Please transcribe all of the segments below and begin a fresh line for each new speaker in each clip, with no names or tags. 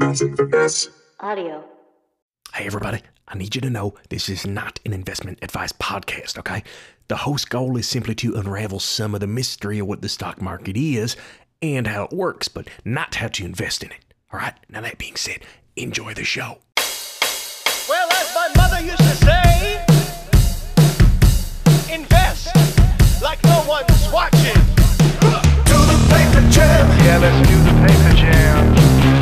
Audio.
Hey, everybody, I need you to know this is not an investment advice podcast, okay? The host's goal is simply to unravel some of the mystery of what the stock market is and how it works, but not how to invest in it, all right? Now, that being said, enjoy the show.
Well, as my mother used to say, invest like no one's watching.
Do the paper jam,
Yeah, let's do the paper jam.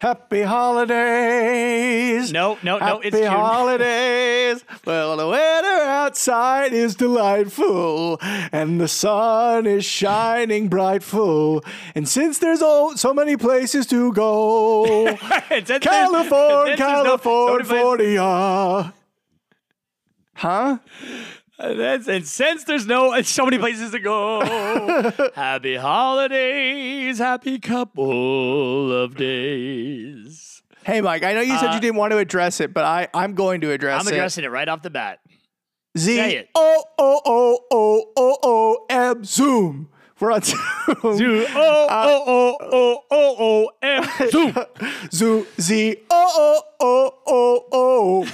Happy holidays.
No, no, no,
Happy
it's June.
holidays. Well, the weather outside is delightful, and the sun is shining brightful. And since there's oh, so many places to go,
And since there's-
California,
there's no- so many places-
California. Huh?
That's, and since there's no so many places to go, happy holidays, happy couple of days.
Hey, Mike, I know you said
Uh,
you didn't want to address it, but I, I'm going to address it.
I'm addressing it right off the bat.
Z
it.
O O O O O O M Zoom. We're on Zoom.
Zoom. Oh, oh, oh, oh, oh, oh, M. Zoom.
Z O O O O O.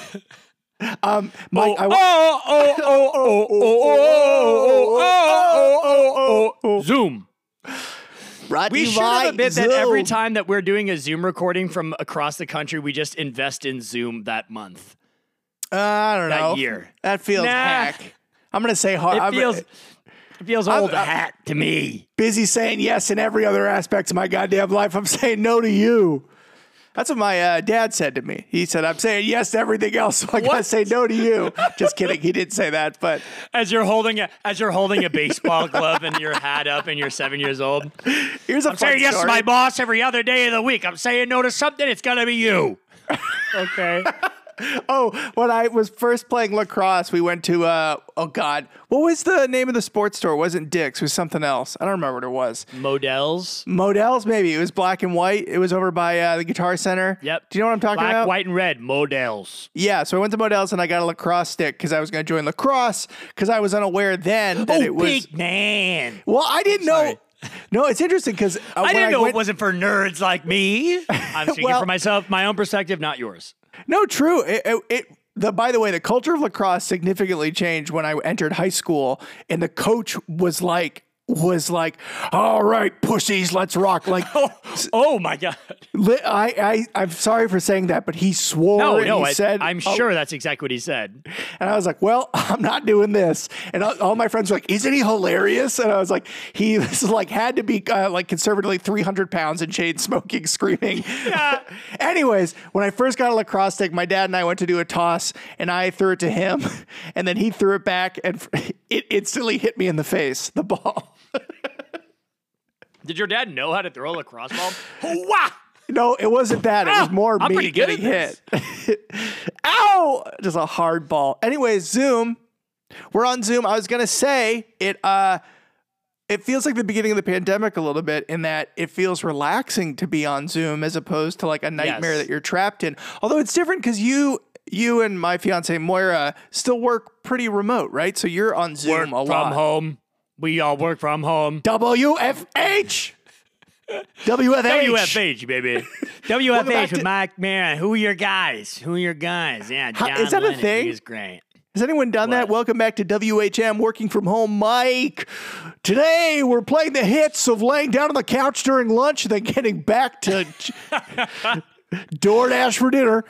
Um, Mike, I
oh,
wa-
oh, oh, oh, oh, oh, oh, oh, oh, oh, Zoom.
brought
We should have
by
a bit that every time that we're doing a Zoom recording from across the country, we just invest in Zoom that month.
Uh, I don't
that
know.
year.
That feels
Nah.
hack. I'm gonna say hard.
It
I'm
feels, it feels old
I'm-
hat to me.
busy saying yes in every other aspect of my goddamn life. I'm saying no to you. That's what my uh, dad said to me. He said, "I'm saying yes to everything else, so I gotta say no to you." Just kidding. He didn't say that, but
As you're holding a as you're holding a baseball glove and your hat up and you're seven years old.
here's a
I'm
fun
saying yes to my boss every other day of the week. I'm saying no to something. It's gonna be you. Okay.
Oh, when I was first playing lacrosse, we went to uh oh god, what was the name of the sports store? It wasn't Dick's, it was something else. I don't remember what it was.
Modell's.
Modell's, maybe. It was black and white. It was over by uh, the Guitar Center.
Yep.
Do you know what I'm talking
Black,
about?
white, and red. Modell's.
Yeah. So I went to Modell's and I got a lacrosse stick because I was going to join lacrosse because I was unaware then that
oh,
it was.
big man.
Well, I didn't
Sorry.
know. No, it's interesting because uh,
I didn't know
went-
it wasn't for nerds like me. I'm speaking
Well-
for myself, my own perspective, not yours.
No, true. It, it, it the by the way, the culture of lacrosse significantly changed when I entered high school, and the coach was like was like, "All right, pussies, let's rock!" Like,
Oh my god.
I, I, I'm sorry for saying that, but he swore.
No, no, I,
said,
I'm
oh,
sure that's exactly what he said.
And I was like, well, I'm not doing this. And all, all my friends were like, isn't he hilarious? And I was like, he was like, had to be uh, like conservatively 300 pounds and chain smoking, screaming. Yeah. Anyways, when I first got a lacrosse stick, my dad and I went to do a toss and I threw it to him and then he threw it back and it instantly hit me in the face, the ball.
Did your dad know how to throw a lacrosse ball? Wah!
No, it wasn't that. It was
Ah,
more
I'm
me
pretty good
getting
at
hit. Ow! Just a hard ball. Anyways, Zoom. We're on Zoom. I was gonna say it. Uh, it feels like the beginning of the pandemic a little bit in that it feels relaxing to be on Zoom as opposed to like a nightmare
Yes.
that you're trapped in. Although it's different because you. You and my fiance Moira still work pretty remote, right? So you're on Zoom
Work
a
from
lot.
home. We all work from home.
WFH. WFH.
WFH, baby. WFH with
to-
Mike Man. Who are your guys? Who are your guys? Yeah,
How-
John
is that a thing?
He's great.
Has anyone done that? Welcome back to WHM Working From Home, Mike. Today we're playing the hits of laying down on the couch during lunch and then getting back to DoorDash for dinner.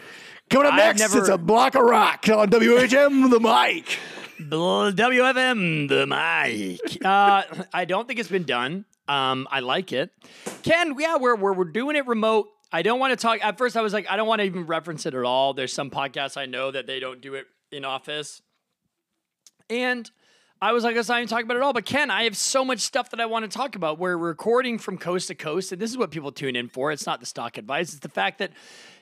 Coming up
I've
next,
never-
it's a block of rock on WHM, the mic.
WFM, the mic. Uh, I don't think it's been done. Um, I like it. Ken, yeah, we're, we're, we're doing it remote. I don't want to talk. At first, I was like, I don't want to even reference it at all. There's some podcasts I know that they don't do it in office. And I was like, let's not even talking about it all. But Ken, I have so much stuff that I want to talk about. We're recording from coast to coast, and this is what people tune in for. It's not the stock advice; it's the fact that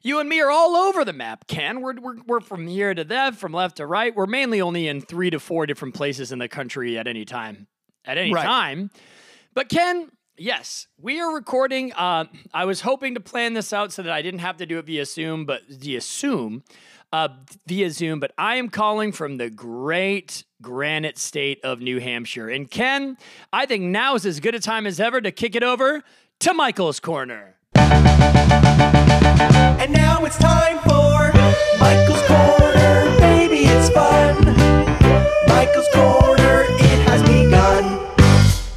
you and me are all over the map. Ken, we're we're, we're from here to there, from left to right. We're mainly only in three to four different places in the country at any time. At any
Right.
time, but Ken. Yes, we are recording. Uh, I was hoping to plan this out so that I didn't have to do it via Zoom, but via Zoom, uh, via Zoom. But I am calling from the great granite state of New Hampshire. And Ken, I think now is as good a time as ever to kick it over to Michael's corner.
And now it's time for Michael's Corner. Baby, it's fun. Michael's Corner, it has begun.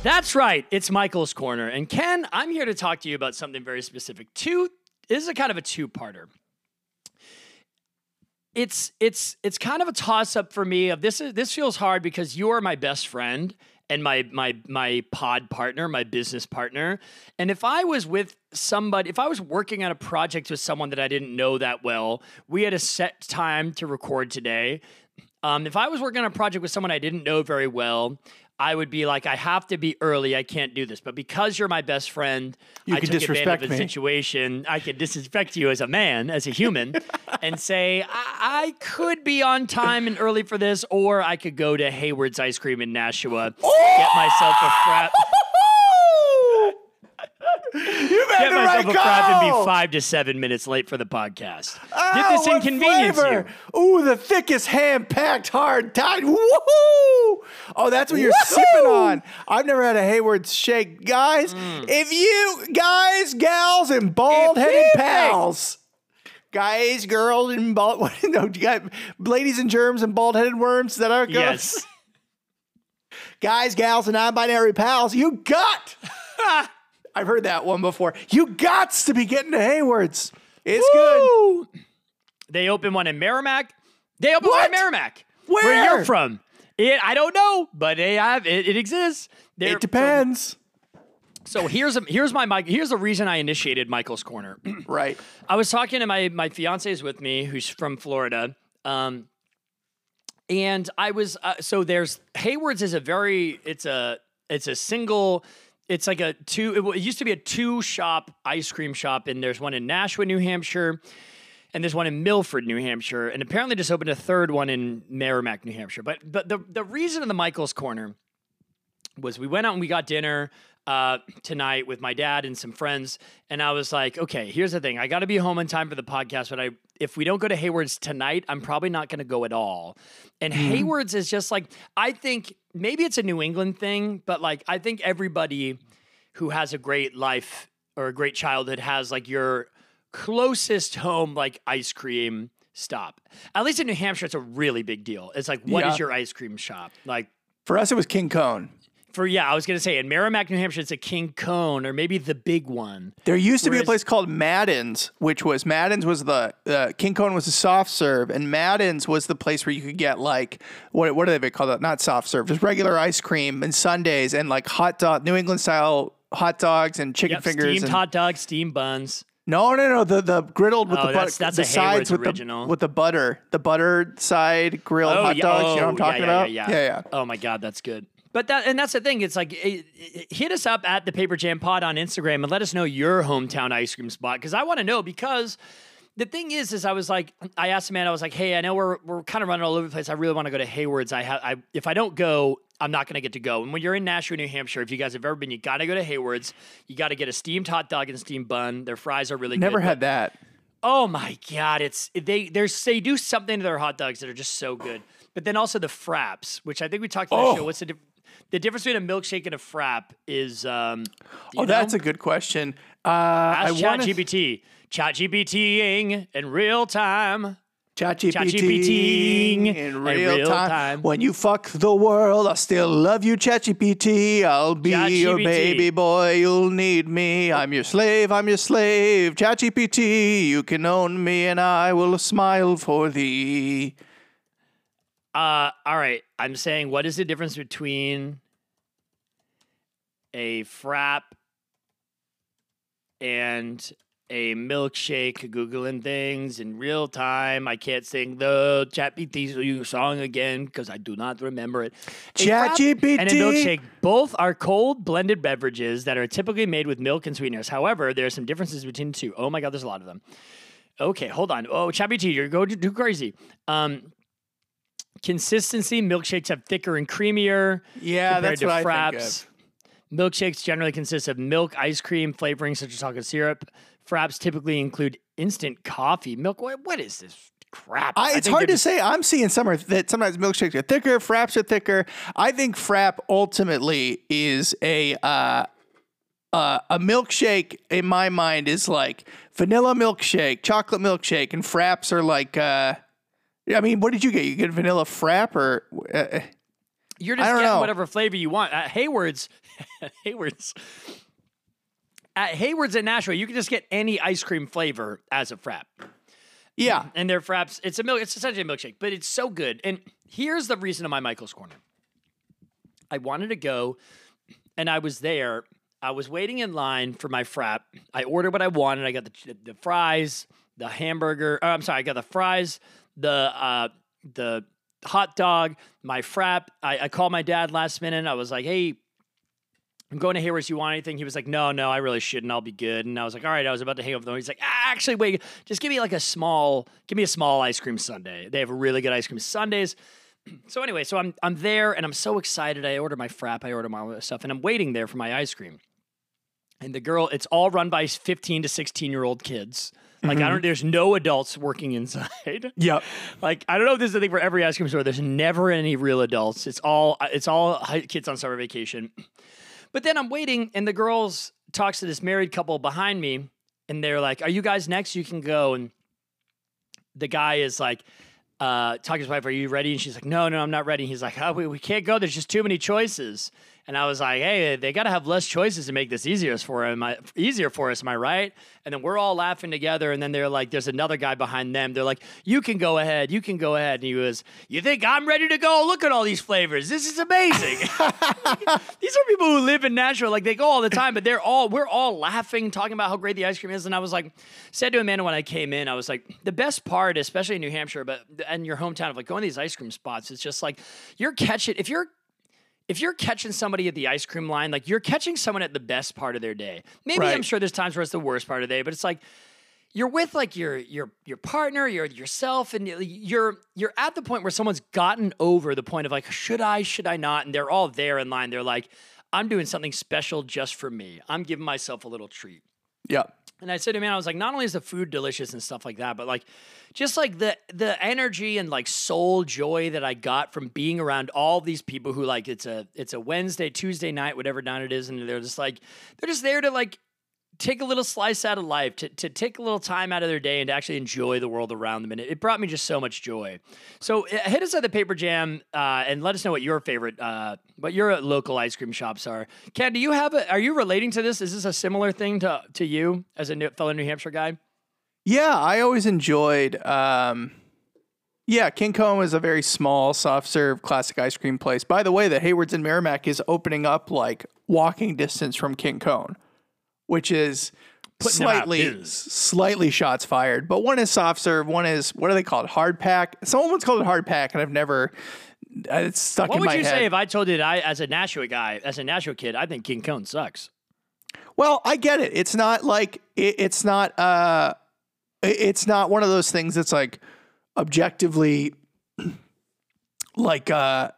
That's right. It's Michael's corner. And Ken, I'm here to talk to you about something very specific. Two, this is a kind of a two-parter. It's it's it's kind of a toss-up for me of this is this feels hard because you are my best friend and my my my pod partner, my business partner. And if I was with somebody, if I was working on a project with someone that I didn't know that well, we had a set time to record today. Um, if I was working on a project with someone I didn't know very well, I would be like, I have to be early. I can't do this. But because you're my best friend,
You
I
can
took
disrespect
advantage of the situation. I can disrespect you as a man, as a human, and say I-, I could be on time and early for this, or I could go to Hayward's Ice Cream in Nashua, get myself a frap. Get myself a frap and be five to seven minutes late for the podcast.
Ah,
Did this inconvenience
flavor?
you?
Ooh, the thickest ham packed hard tight. Woohoo! Oh, that's what you're sipping on. I've never had a Hayward shake. Guys,
Mm.
if you guys, gals, and bald headed pals. Guys, girls, and bald. What, no, you got ladies and germs and bald headed worms. That are?
Yes.
Guys, gals, and non binary pals, you got. I've heard that one before. You got to be getting to Hayward's. It's good.
They open one in Merrimack. They open one in Merrimack.
Where?
Are you're from? It, I don't know, but they have it. It exists. They're-
It depends.
So, so here's a, here's my mic. Here's the reason I initiated Michael's corner.
right.
I was talking to my my fiance is with me, who's from Florida. Um, and I was uh, so there's Hayward's is a very it's a it's a single. It's like a two. It, used to be a two shop ice cream shop, and there's one in Nashua, New Hampshire, and there's one in Milford, New Hampshire, and apparently just opened a third one in Merrimack, New Hampshire. But but the the reason of the Michael's corner was we went out and we got dinner uh, tonight with my dad and some friends, and I was like, okay, here's the thing: I got to be home in time for the podcast, but I if we don't go to Hayward's tonight, I'm probably not going to go at all. And Hayward's is just like I think maybe it's a New England thing, but like I think everybody who has a great life or a great childhood has like your closest home like ice cream stop. At least in New Hampshire, it's a really big deal. It's like, what is
Yeah.
your ice cream shop? Like
For us, it was King Kone.
For yeah, I was gonna say in Merrimack, New Hampshire, it's a King Kone or maybe the big one.
There used to be a place called Madden's, which was Madden's was the uh, King Kone was a soft serve, and Madden's was the place where you could get like what what do they call that? Not soft serve, just regular ice cream and Sundays and like hot dog, New England style hot dogs and chicken
Yep,
fingers.
steamed
and,
hot dogs, steamed buns.
no, no, no, the the griddled with
Oh,
the butter,
that's
the
a
sides
Hayward's
with
original.
the with the butter, the butter side grilled hot
yeah,
dogs. you know what
oh,
I'm talking
yeah,
about?
Yeah, yeah,
yeah, yeah.
Oh my god, that's good. But that and that's the thing. It's like eh, eh, hit us up at the Paper Jam Pod on Instagram and let us know your hometown ice cream spot because I want to know because. The thing is, is I was like, I asked the man, I was like, hey, I know we're we're kind of running all over the place. I really want to go to Hayward's. I have, I if I don't go, I'm not going to get to go. And when you're in Nashua, New Hampshire, if you guys have ever been, you got to go to Hayward's. You got to get a steamed hot dog and steamed bun. Their fries are really
Never
good.
Never had that.
Oh my god, it's they there's they do something to their hot dogs that are just so good. But then also the fraps, which I think we talked about the
Oh.
show. What's the dif- the difference between a milkshake and a frap is um
Oh, that's a good question. Uh, I
Ask ChatGPT. ChatGPTing in real time.
ChatGPT in
in
real,
real
time.
time.
When you fuck the world, I still love you, ChatGPT. I'll be your baby boy. You'll need me. I'm your slave. I'm your slave. ChatGPT, you can own me, and I will smile for thee.
Uh all right. I'm saying what is the difference between a frap and a milkshake, googling things in real time. I can't sing the Chat GPT song again because I do not remember it.
ChatGPT.
and a milkshake both are cold blended beverages that are typically made with milk and sweeteners. However, there are some differences between the two. Oh my god, there's a lot of them. Okay, hold on. Oh, Chat GPT, you're going too crazy. Um, consistency: milkshakes have thicker and creamier.
Yeah,
compared
that's
to
what I think of.
Milkshakes generally consist of milk, ice cream, flavoring such as chocolate syrup. Fraps typically include instant coffee. Milk. What, what is this crap?
I, it's
think
hard to say. I'm seeing some are that sometimes milkshakes are thicker, fraps are thicker. I think frap ultimately is a uh, uh, a milkshake. In my mind, is like vanilla milkshake, chocolate milkshake, and fraps are like. Uh, I mean, what did you get? You get vanilla frap or?
You're just getting
know.
whatever flavor you want. At Hayward's, Hayward's, at Hayward's in Nashua, you can just get any ice cream flavor as a frap.
yeah,
And their fraps, it's a milk, it's essentially a milkshake, but it's so good. And here's the reason of my Michael's Corner. I wanted to go, and I was there. I was waiting in line for my frap. I ordered what I wanted. I got the the fries, the hamburger. oh, I'm sorry, I got the fries, the uh, the hot dog, my frap. I, I called my dad last minute. I was like, hey. I'm going to Hayward's. You want anything? He was like, No, no, I really shouldn't. I'll be good. And I was like, All right. I was about to hang up the phone. He's like, ah, Actually, wait. Just give me like a small, give me a small ice cream sundae. They have really good ice cream sundaes. So anyway, so I'm I'm there and I'm so excited. I order my frap. I order my stuff, and I'm waiting there for my ice cream. And the girl, it's all run by 15 to 16 year old kids. Like I don't. There's no adults working inside.
yep.
Like I don't know if this is the thing for every ice cream store. There's never any real adults. It's all it's all kids on summer vacation. But then I'm waiting, and the girls talks to this married couple behind me, and they're like, "Are you guys next? You can go." And the guy is like, uh, talking to his wife, "Are you ready?" And she's like, "No, no, I'm not ready." He's like, "Oh, we, we can't go. There's just too many choices." And I was like, "Hey, they got to have less choices to make this easier for him. Easier for us, am I right?" And then we're all laughing together. And then they're like, "There's another guy behind them." They're like, "You can go ahead. You can go ahead." And he was, "You think I'm ready to go? Look at all these flavors. This is amazing." these are people who live in Nashua. Like they go all the time, but they're all we're all laughing, talking about how great the ice cream is. And I was like, said to Amanda when I came in, I was like, the best part, especially in New Hampshire, but and your hometown of like going to these ice cream spots, it's just like you're catching if you're if you're catching somebody at the ice cream line, like you're catching someone at the best part of their day. Maybe I'm sure there's times where it's the worst part of the day, but it's like you're with like your your your partner, you're yourself, and you're you're at the point where someone's gotten over the point of like, should I, should I not? And they're all there in line. They're like, I'm doing something special just for me. I'm giving myself a little treat.
Yep.
And I said to him, I was like, not only is the food delicious and stuff like that, but like just like the the energy and like soul joy that I got from being around all these people who like it's a it's a Wednesday, Tuesday night, whatever night it is, and they're just like they're just there to like take a little slice out of life, to, to take a little time out of their day and to actually enjoy the world around them. And it, it brought me just so much joy. So uh, hit us at the Paper Jam uh, and let us know what your favorite, uh, what your local ice cream shops are. Ken, do you have a, are you relating to this? Is this a similar thing to, to you as a new, fellow New Hampshire guy?
Yeah, I always enjoyed. Um, yeah, King Kone is a very small, soft serve classic ice cream place. By the way, the Hayward's in Merrimack is opening up like walking distance from King Kone, which is
Putting them out of
slightly slightly shots fired. But one is soft serve, one is what are they called? Hard pack. Someone's called it hard pack, and I've never. uh, It's stuck
What
in my head.
What would you say if I told you that I, as a Nashua guy, as a Nashua kid, I think King Kone sucks?
Well, I get it. It's not like it, it's not uh it's not one of those things that's like objectively like uh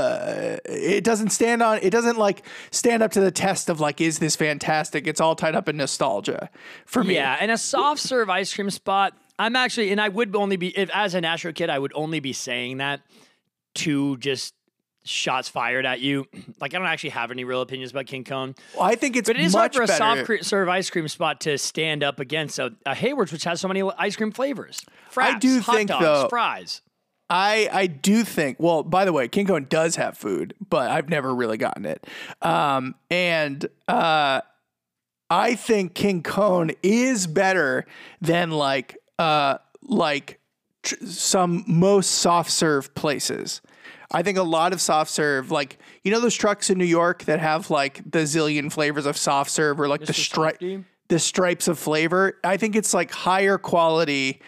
uh it doesn't stand on it doesn't like stand up to the test of like is this fantastic it's all tied up in nostalgia for me
Yeah, and a soft serve ice cream spot. I'm actually, and I would only be, if as a Nashua kid, I would only be saying that to just shots fired at you. Like I don't actually have any real opinions about King Kone,
i think it's
but it is hard
much
for a
better
soft cre- serve ice cream spot to stand up against a, a Hayward's, which has so many ice cream flavors. Fraps,
I do
hot
think,
dogs,
though-
fries.
I I do think. Well, by the way, King Kone does have food, but I've never really gotten it. Um, and uh, I think King Cone is better than like uh like tr- some most soft serve places. I think a lot of soft serve, like you know those trucks in New York that have like the zillion flavors of soft serve, or like the
Mr.
stripe, the stripes of flavor. I think it's like higher quality.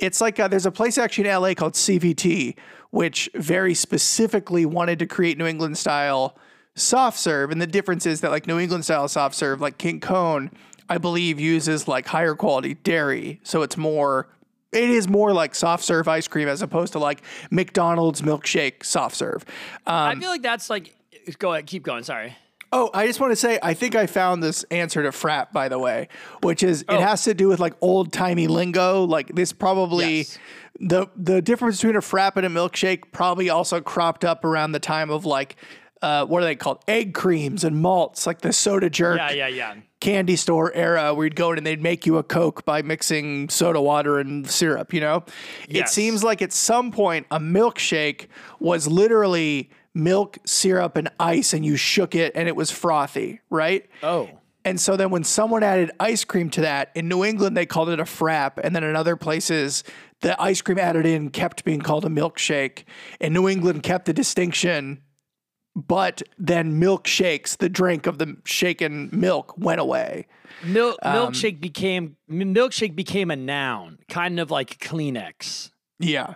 It's like uh, there's a place actually in LA called CVT, which very specifically wanted to create New England style soft serve. And the difference is that like New England style soft serve, like King Kone, I believe uses like higher quality dairy. So it's more, it is more like soft serve ice cream as opposed to like McDonald's milkshake soft serve.
I feel like that's like. Go ahead, keep going. Sorry.
Oh, I just want to say, I think I found this answer to frap, by the way, which is
Oh.
it has to do with like old timey lingo. Like this probably
Yes.
the the difference between a frap and a milkshake probably also cropped up around the time of like uh, what are they called? Egg creams and malts, like the soda jerk
Yeah, yeah, yeah.
candy store era where you'd go in and they'd make you a Coke by mixing soda water and syrup, you know? It seems like at some point a milkshake was literally milk, syrup, and ice, and you shook it and it was frothy, right?
Oh.
And so then when someone added ice cream to that, in New England they called it a frap, and then in other places the ice cream added in kept being called a milkshake. And New England kept the distinction, but then milkshakes, the drink of the shaken milk, went away.
Mil-
Um,
milkshake became milkshake became a noun, kind of like Kleenex.
Yeah.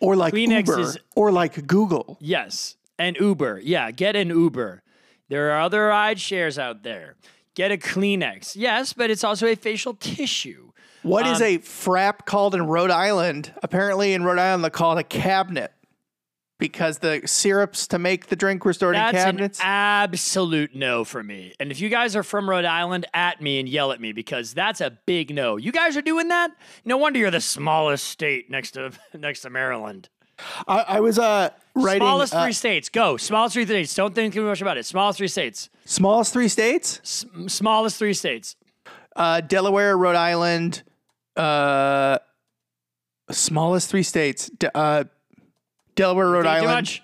Or like
Kleenex
Uber,
is-
or like Google.
Yes, and Uber. Yeah, get an Uber. There are other ride shares out there. Get a Kleenex. Yes, but it's also a facial tissue.
What is
Um,
a frap called in Rhode Island? Apparently in Rhode Island they call it a cabinet because the syrups to make the drink were stored in
That's an
cabinets.
absolute no for me. And if you guys are from Rhode Island, at me and yell at me because that's a big no. You guys are doing that? No wonder you're the smallest state next to next to Maryland.
I, I was uh, writing
Smallest
uh,
three states. Go. Smallest three states. Don't think too much about it. Smallest three states.
smallest three states:
S- smallest three states.
uh, Delaware, Rhode Island. Uh, smallest three states: De- uh, Delaware, Rhode Island,
much?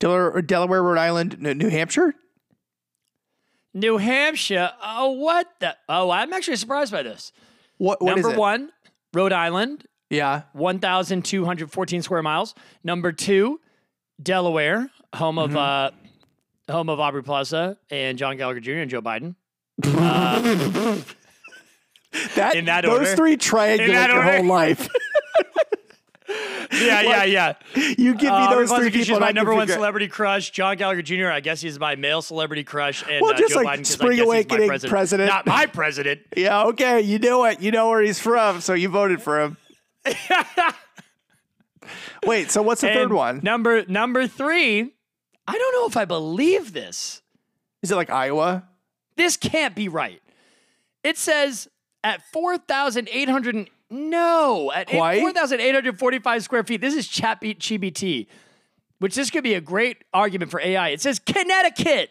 Delaware, Delaware, Rhode Island, New Hampshire.
New Hampshire. Oh, what the? Oh, I'm actually surprised by this.
What? What is
Number one, Rhode Island,
Yeah.
1,214 square miles. Number two, Delaware, home
Mm-hmm.
of uh, home of Aubrey Plaza and John Gallagher Jr. and Joe Biden.
That,
In that
those
order?
three triangulate
that
your
order?
whole life.
Yeah, yeah, yeah.
you give me
Uh,
those three people.
my number one celebrity crush. John Gallagher Jr. I guess he's my male celebrity crush, and
Well,
uh,
just
Joe
like
Biden
Spring
guess he's my
Awakening
president.
president.
Not my president.
Yeah, okay, you know it. You know where he's from, so you voted for him. Wait, so what's the third one?
Number number three. I don't know if I believe this.
Is it like Iowa?
This can't be right. It says at 4,800, and- no, at
Hawaii?
4,845 square feet. This is Chat GPT, which this could be a great argument for AI. It says Connecticut.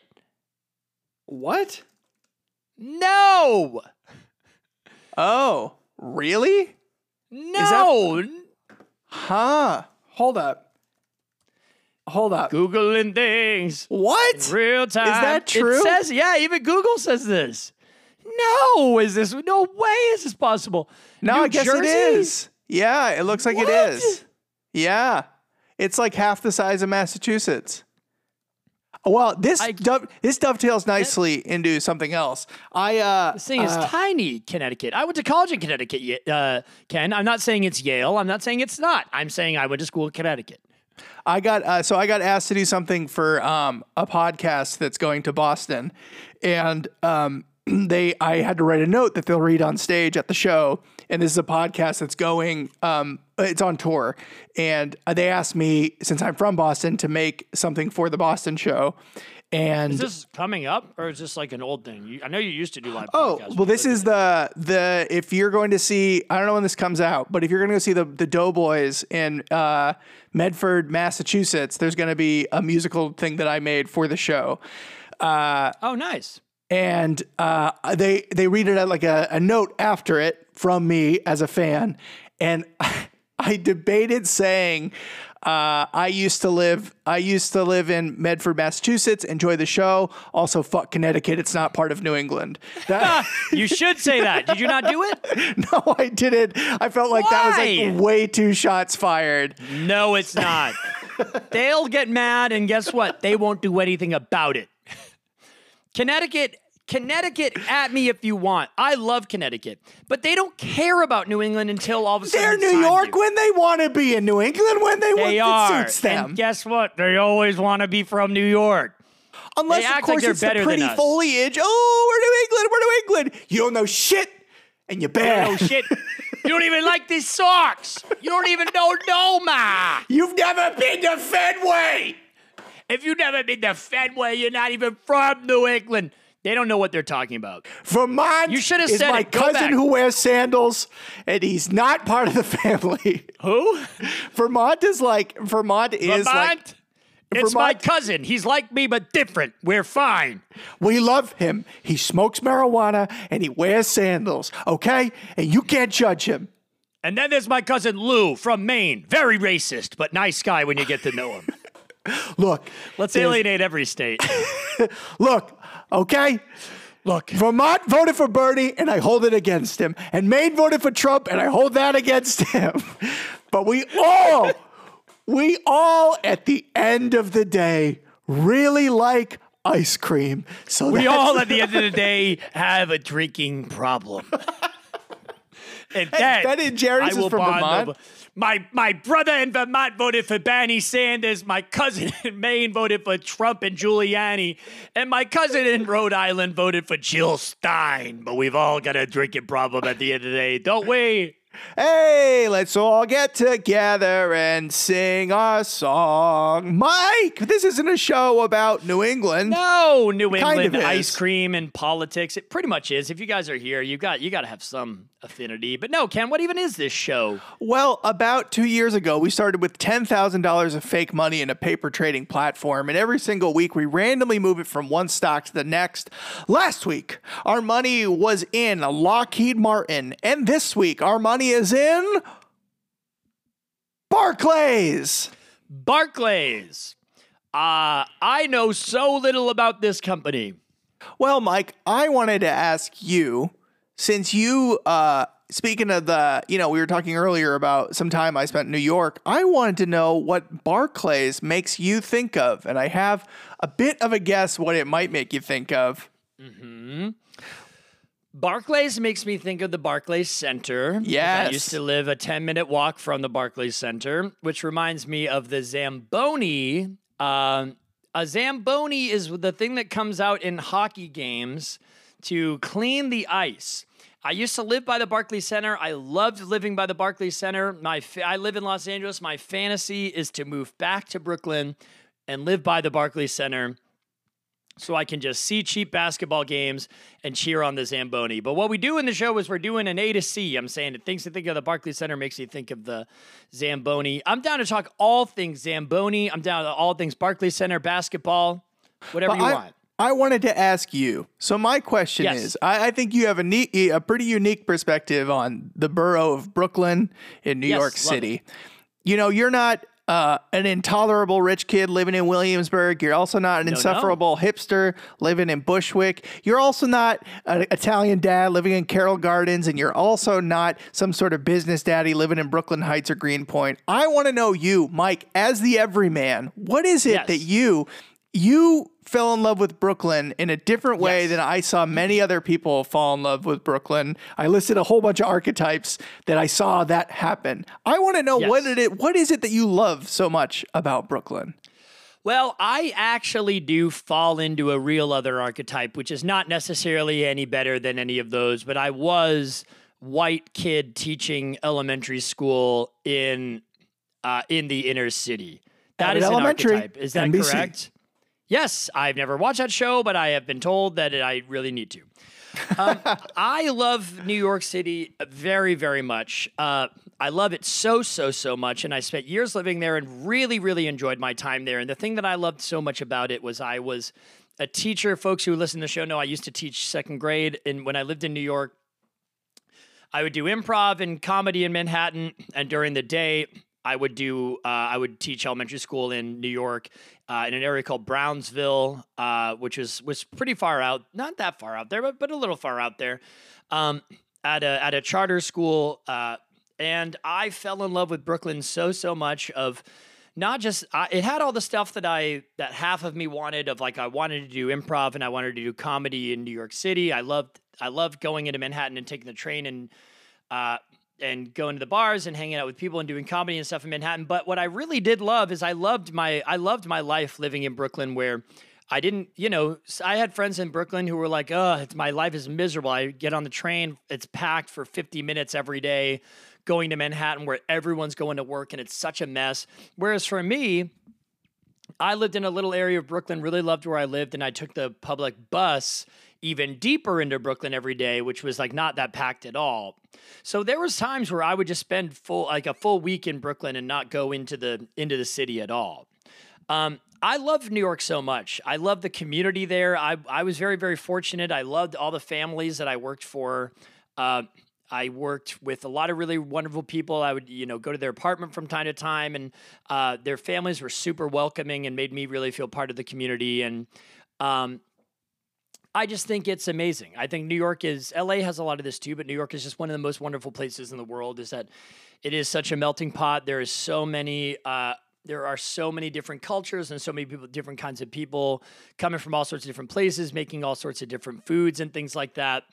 What?
No,
Oh, really?
No.
Huh. Hold up. Hold up.
Googling things
What?
real time.
Is that true?
It says, yeah, even Google says this. No, is this no way is this possible?
No,
New
I guess
Jersey?
it is. Yeah, it looks like
What?
it is. Yeah. It's like half the size of Massachusetts. Well, this
I-
dove, this dovetails nicely into something else. I uh
This thing is
uh,
tiny, Connecticut. I went to college in Connecticut, uh, Ken. I'm not saying it's Yale. I'm not saying it's not. I'm saying I went to school in Connecticut.
I got uh, so I got asked to do something for um, a podcast that's going to Boston, and um, they I had to write a note that they'll read on stage at the show. And this is a podcast that's going. Um, it's on tour, and they asked me since I'm from Boston to make something for the Boston show. And
Is this coming up, or is this like an old thing? You, I know you used to do live.
Oh
podcasts
well, this is the the if you're going to see I don't know when this comes out, but if you're going to go see the the Doughboys in uh, Medford, Massachusetts, there's going to be a musical thing that I made for the show,
oh nice.
and uh, they they read it at like a, a note after it from me as a fan, and I debated saying. Uh, I used to live. I used to live in Medford, Massachusetts. Enjoy the show. Also, fuck Connecticut. It's not part of New England. That,
You should say that. Did you not do it?
No, I didn't. I felt like that was like way too shots fired.
No, it's not. They'll get mad, and guess what? They won't do anything about it. Connecticut Connecticut at me if you want. I love Connecticut, but they don't care about New England until all of a sudden
They're New York
to.
when they want to be in New England when they,
They
want
are.
it suits them.
And guess what? They always want to be from New York.
Unless of
like
course
they're
it's the pretty foliage. Oh, we're New England. We're New England. You don't know shit, and you're bad.
Oh shit! you don't even like these socks. You don't even know Noma.
You've never been to Fenway.
If you've never been to Fenway, you're not even from New England. They don't know what they're talking about.
Vermont
You should have
is
said
my
it. Go
cousin
back.
who wears sandals, and he's not part of the family.
Who?
Vermont is like Vermont is
Vermont?
like
it's my
Vermont-
cousin. He's like me, but different. We're fine.
we love him. He smokes marijuana and he wears sandals. Okay, and you can't judge him.
And then there's my cousin Lou from Maine. Very racist, but nice guy when you get to know him.
Look,
Let's
there's-
alienate every state.
Look, okay.
Look,
Vermont voted for Bernie, and I hold it against him. And Maine voted for Trump, and I hold that against him. But we all, we all, at the end of the day, really like ice cream. So
we all at the end of the day have a drinking problem. and then
Ben and Jerry's
I
is
will
from Vermont?
over- My my brother in Vermont voted for Bernie Sanders. My cousin in Maine voted for Trump and Giuliani, and my cousin in Rhode Island voted for Jill Stein. But we've all got a drinking problem at the end of the day, don't we?
Hey, let's all get together and sing our song. Mike, this isn't a show about New England.
No, New
Kind
England
of is.
ice cream and politics. It pretty much is. If you guys are here, you got you got to have some affinity. But no, Ken, what even is this show?
Well, about two years ago, we started with $10,000 of fake money in a paper trading platform, and every single week we randomly move it from one stock to the next. Last week, our money was in Lockheed Martin, and this week, our money is in Barclays.
Barclays. Uh, I know so little about this company.
Well, Mike, I wanted to ask you since you, uh, speaking of the, you know, we were talking earlier about some time I spent in New York. I wanted to know what Barclays makes you think of, and I have a bit of a guess what it might make you think of.
mhm Barclays makes me think of the Barclays Center.
Yes.
I used to live a 10 minute walk from the Barclays Center, which reminds me of the Zamboni. Um, a Zamboni is the thing that comes out in hockey games to clean the ice. I used to live by the Barclays Center. I loved living by the Barclays Center. My fa- I live in Los Angeles. My fantasy is to move back to Brooklyn and live by the Barclays Center so I can just see cheap basketball games and cheer on the Zamboni. But what we do in the show is we're doing an A to C. I'm saying that things to think of the Barclays Center makes you think of the Zamboni. I'm down to talk all things Zamboni. I'm down to all things Barclays Center basketball, whatever you
I,
want.
I wanted to ask you. So my question
Yes.
is, I, I think you have a neat, a pretty unique perspective on the borough of Brooklyn in New
Yes,
York City. You know, you're not uh, an intolerable rich kid living in Williamsburg. You're also not an
no.
insufferable hipster living in Bushwick. You're also not an Italian dad living in Carroll Gardens, and you're also not some sort of business daddy living in Brooklyn Heights or Greenpoint. I want to know you, Mike, as the everyman. What is it
Yes.
that you you fell in love with Brooklyn in a different way
Yes.
than I saw many other people fall in love with Brooklyn. I listed a whole bunch of archetypes that I saw that happen. I want to know
Yes.
what it what is it that you love so much about Brooklyn?
Well, I actually do fall into a real other archetype, which is not necessarily any better than any of those, but I was white kid teaching elementary school in uh, in the inner city. That is an
Elementary,
archetype. Is that
NBC.
correct? Yes, I've never watched that show, but I have been told that I really need to. Um, I love New York City very, very much. Uh, I love it so, so, so much. And I spent years living there and really, really enjoyed my time there. And the thing that I loved so much about it was I was a teacher. Folks who listen to the show know I used to teach second grade. And when I lived in New York, I would do improv and comedy in Manhattan, and during the day, I would do uh, I would teach elementary school in New York uh, in an area called Brownsville, uh, which was was pretty far out, not that far out there, but but a little far out there, um, at a at a charter school, uh, and I fell in love with Brooklyn so so much of not just it had all the stuff that I that half of me wanted of like I wanted to do improv and I wanted to do comedy in New York City. I loved I loved going into Manhattan and taking the train and uh and going to the bars and hanging out with people and doing comedy and stuff in Manhattan. But what I really did love is I loved my I loved my life living in Brooklyn where I didn't, you know, I had friends in Brooklyn who were like, "Oh, my life is miserable. I get on the train, it's packed for 50 minutes every day going to Manhattan where everyone's going to work and it's such a mess." Whereas for me, I lived in a little area of Brooklyn, really loved where I lived, and I took the public bus even deeper into Brooklyn every day, which was like not that packed at all. So there was times where I would just spend full like a full week in Brooklyn and not go into the into the city at all. Um, I love New York so much. I love the community there. I I was very very fortunate. I loved all the families that I worked for. Uh, I worked with a lot of really wonderful people. I would, you know, go to their apartment from time to time, and uh, their families were super welcoming and made me really feel part of the community. And um, I just think it's amazing. I think New York is LA has a lot of this too, but New York is just one of the most wonderful places in the world. Is that it is such a melting pot. There is so many. Uh, there are so many different cultures and so many people, different kinds of people coming from all sorts of different places, making all sorts of different foods and things like that.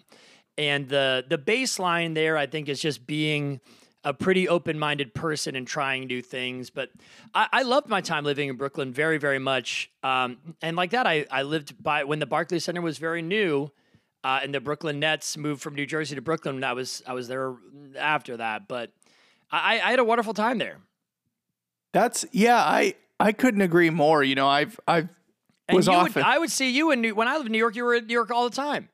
And the the baseline there, I think, is just being a pretty open minded person and trying new things. But I, I loved my time living in Brooklyn very, very much. Um, and like that, I, I lived by when the Barclays Center was very new. Uh, and the Brooklyn Nets moved from New Jersey to Brooklyn. And I was I was there after that, but I, I had a wonderful time there.
That's yeah, I I couldn't agree more. You know, I've I've
And
was often
would, I would see you in New, when I lived in New York. You were in New York all the time.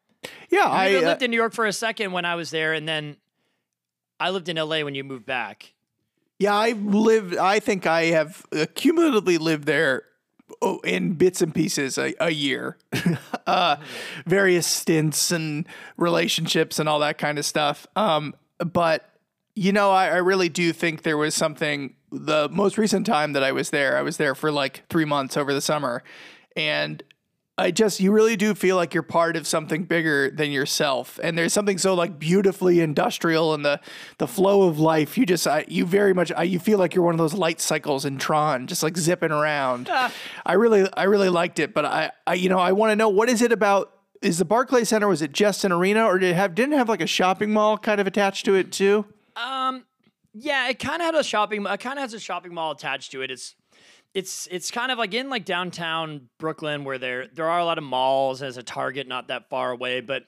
yeah,
I
I uh,
lived in New York for a second when I was there, and then I lived in LA when you moved back.
yeah, I lived. I think I have cumulatively lived there oh, in bits and pieces a, a year, uh, various stints and relationships and all that kind of stuff. Um, but you know, I, I really do think there was something. The most recent time that I was there, I was there for like three months over the summer, and I just you really do feel like you're part of something bigger than yourself, and there's something so like beautifully industrial in the the flow of life. You just I, you very much I, you feel like you're one of those light cycles in Tron, just like zipping around. I really I really liked it, but I, I you know I want to know what is it about. Is the Barclay Center was it just an arena or did it have didn't it have like a shopping mall kind of attached to it too?
Um, yeah, it kind of had a shopping. It kind of has a shopping mall attached to it. It's it's it's kind of like in like downtown Brooklyn where there there are a lot of malls as a Target not that far away, but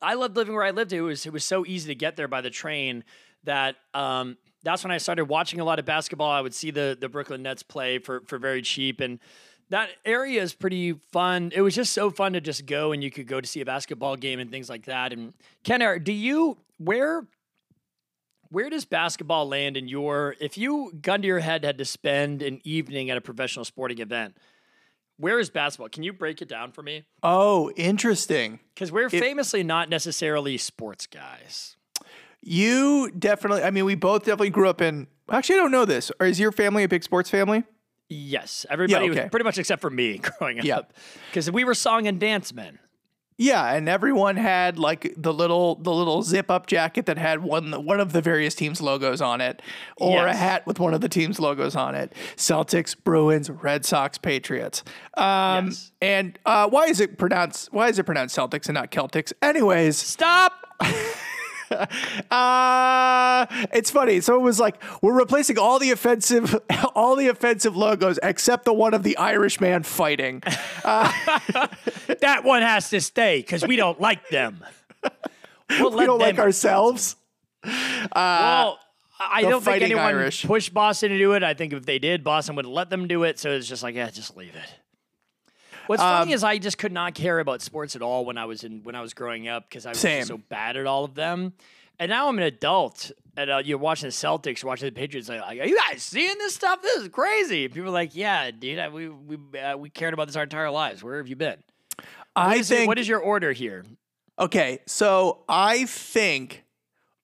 I loved living where I lived. It was it was so easy to get there by the train that um that's when I started watching a lot of basketball. I would see the the Brooklyn Nets play for for very cheap and that area is pretty fun. It was just so fun to just go and you could go to see a basketball game and things like that. And Ken, do you where where does basketball land in your if you gun to your head had to spend an evening at a professional sporting event where is basketball can you break it down for me
Oh, interesting.
because we're famously not necessarily sports guys
You definitely. I mean, we both definitely grew up in. Actually, I don't know this. Or is your family a big sports family?
yes everybody
okay.
pretty much except for me growing
Yeah.
up because we were song and dance men
Yeah, and everyone had like the little the little zip up jacket that had one one of the various teams logos on it, or a hat with one of the teams logos on it. Celtics, Bruins, Red Sox, Patriots. Um,
Yes.
And uh, why is it pronounced why is it pronounced Celtics and not Celtics? Anyways,
stop
uh, it's funny. So it was like we're replacing all the offensive all the offensive logos except the one of the Irish man fighting.
that one has to stay because we don't like them we'll
we don't
them
like ourselves.
well I I don't think anyone
Irish.
pushed Boston to do it. I think if they did, Boston would let them do it. So it's just like, yeah, just leave it. What's
Um,
funny is I just could not care about sports at all when I was in when I was growing up because I was
Same.
so bad at all of them. And now I'm an adult, and uh, you're watching the Celtics, you're watching the Patriots. Like, are you guys seeing this stuff? This is crazy. People are like, yeah, dude, I, we we uh, we cared about this our entire lives. Where have you been?
I
What it-
think
what is your order here?
Okay, so I think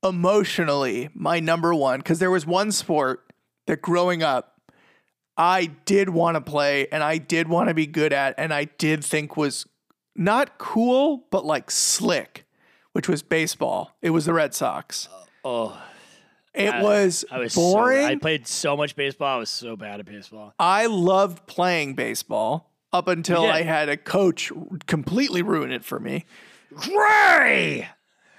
emotionally, my number one, because there was one sport that growing up, I did want to play and I did want to be good at, and I did think was not cool, but like slick, which was baseball. It was the Red Sox.
Uh, oh,
It
I-
was,
I was
boring.
So, I played so much baseball. I was so bad at baseball.
I loved playing baseball up until. I had a coach completely ruin it for me.
Gray.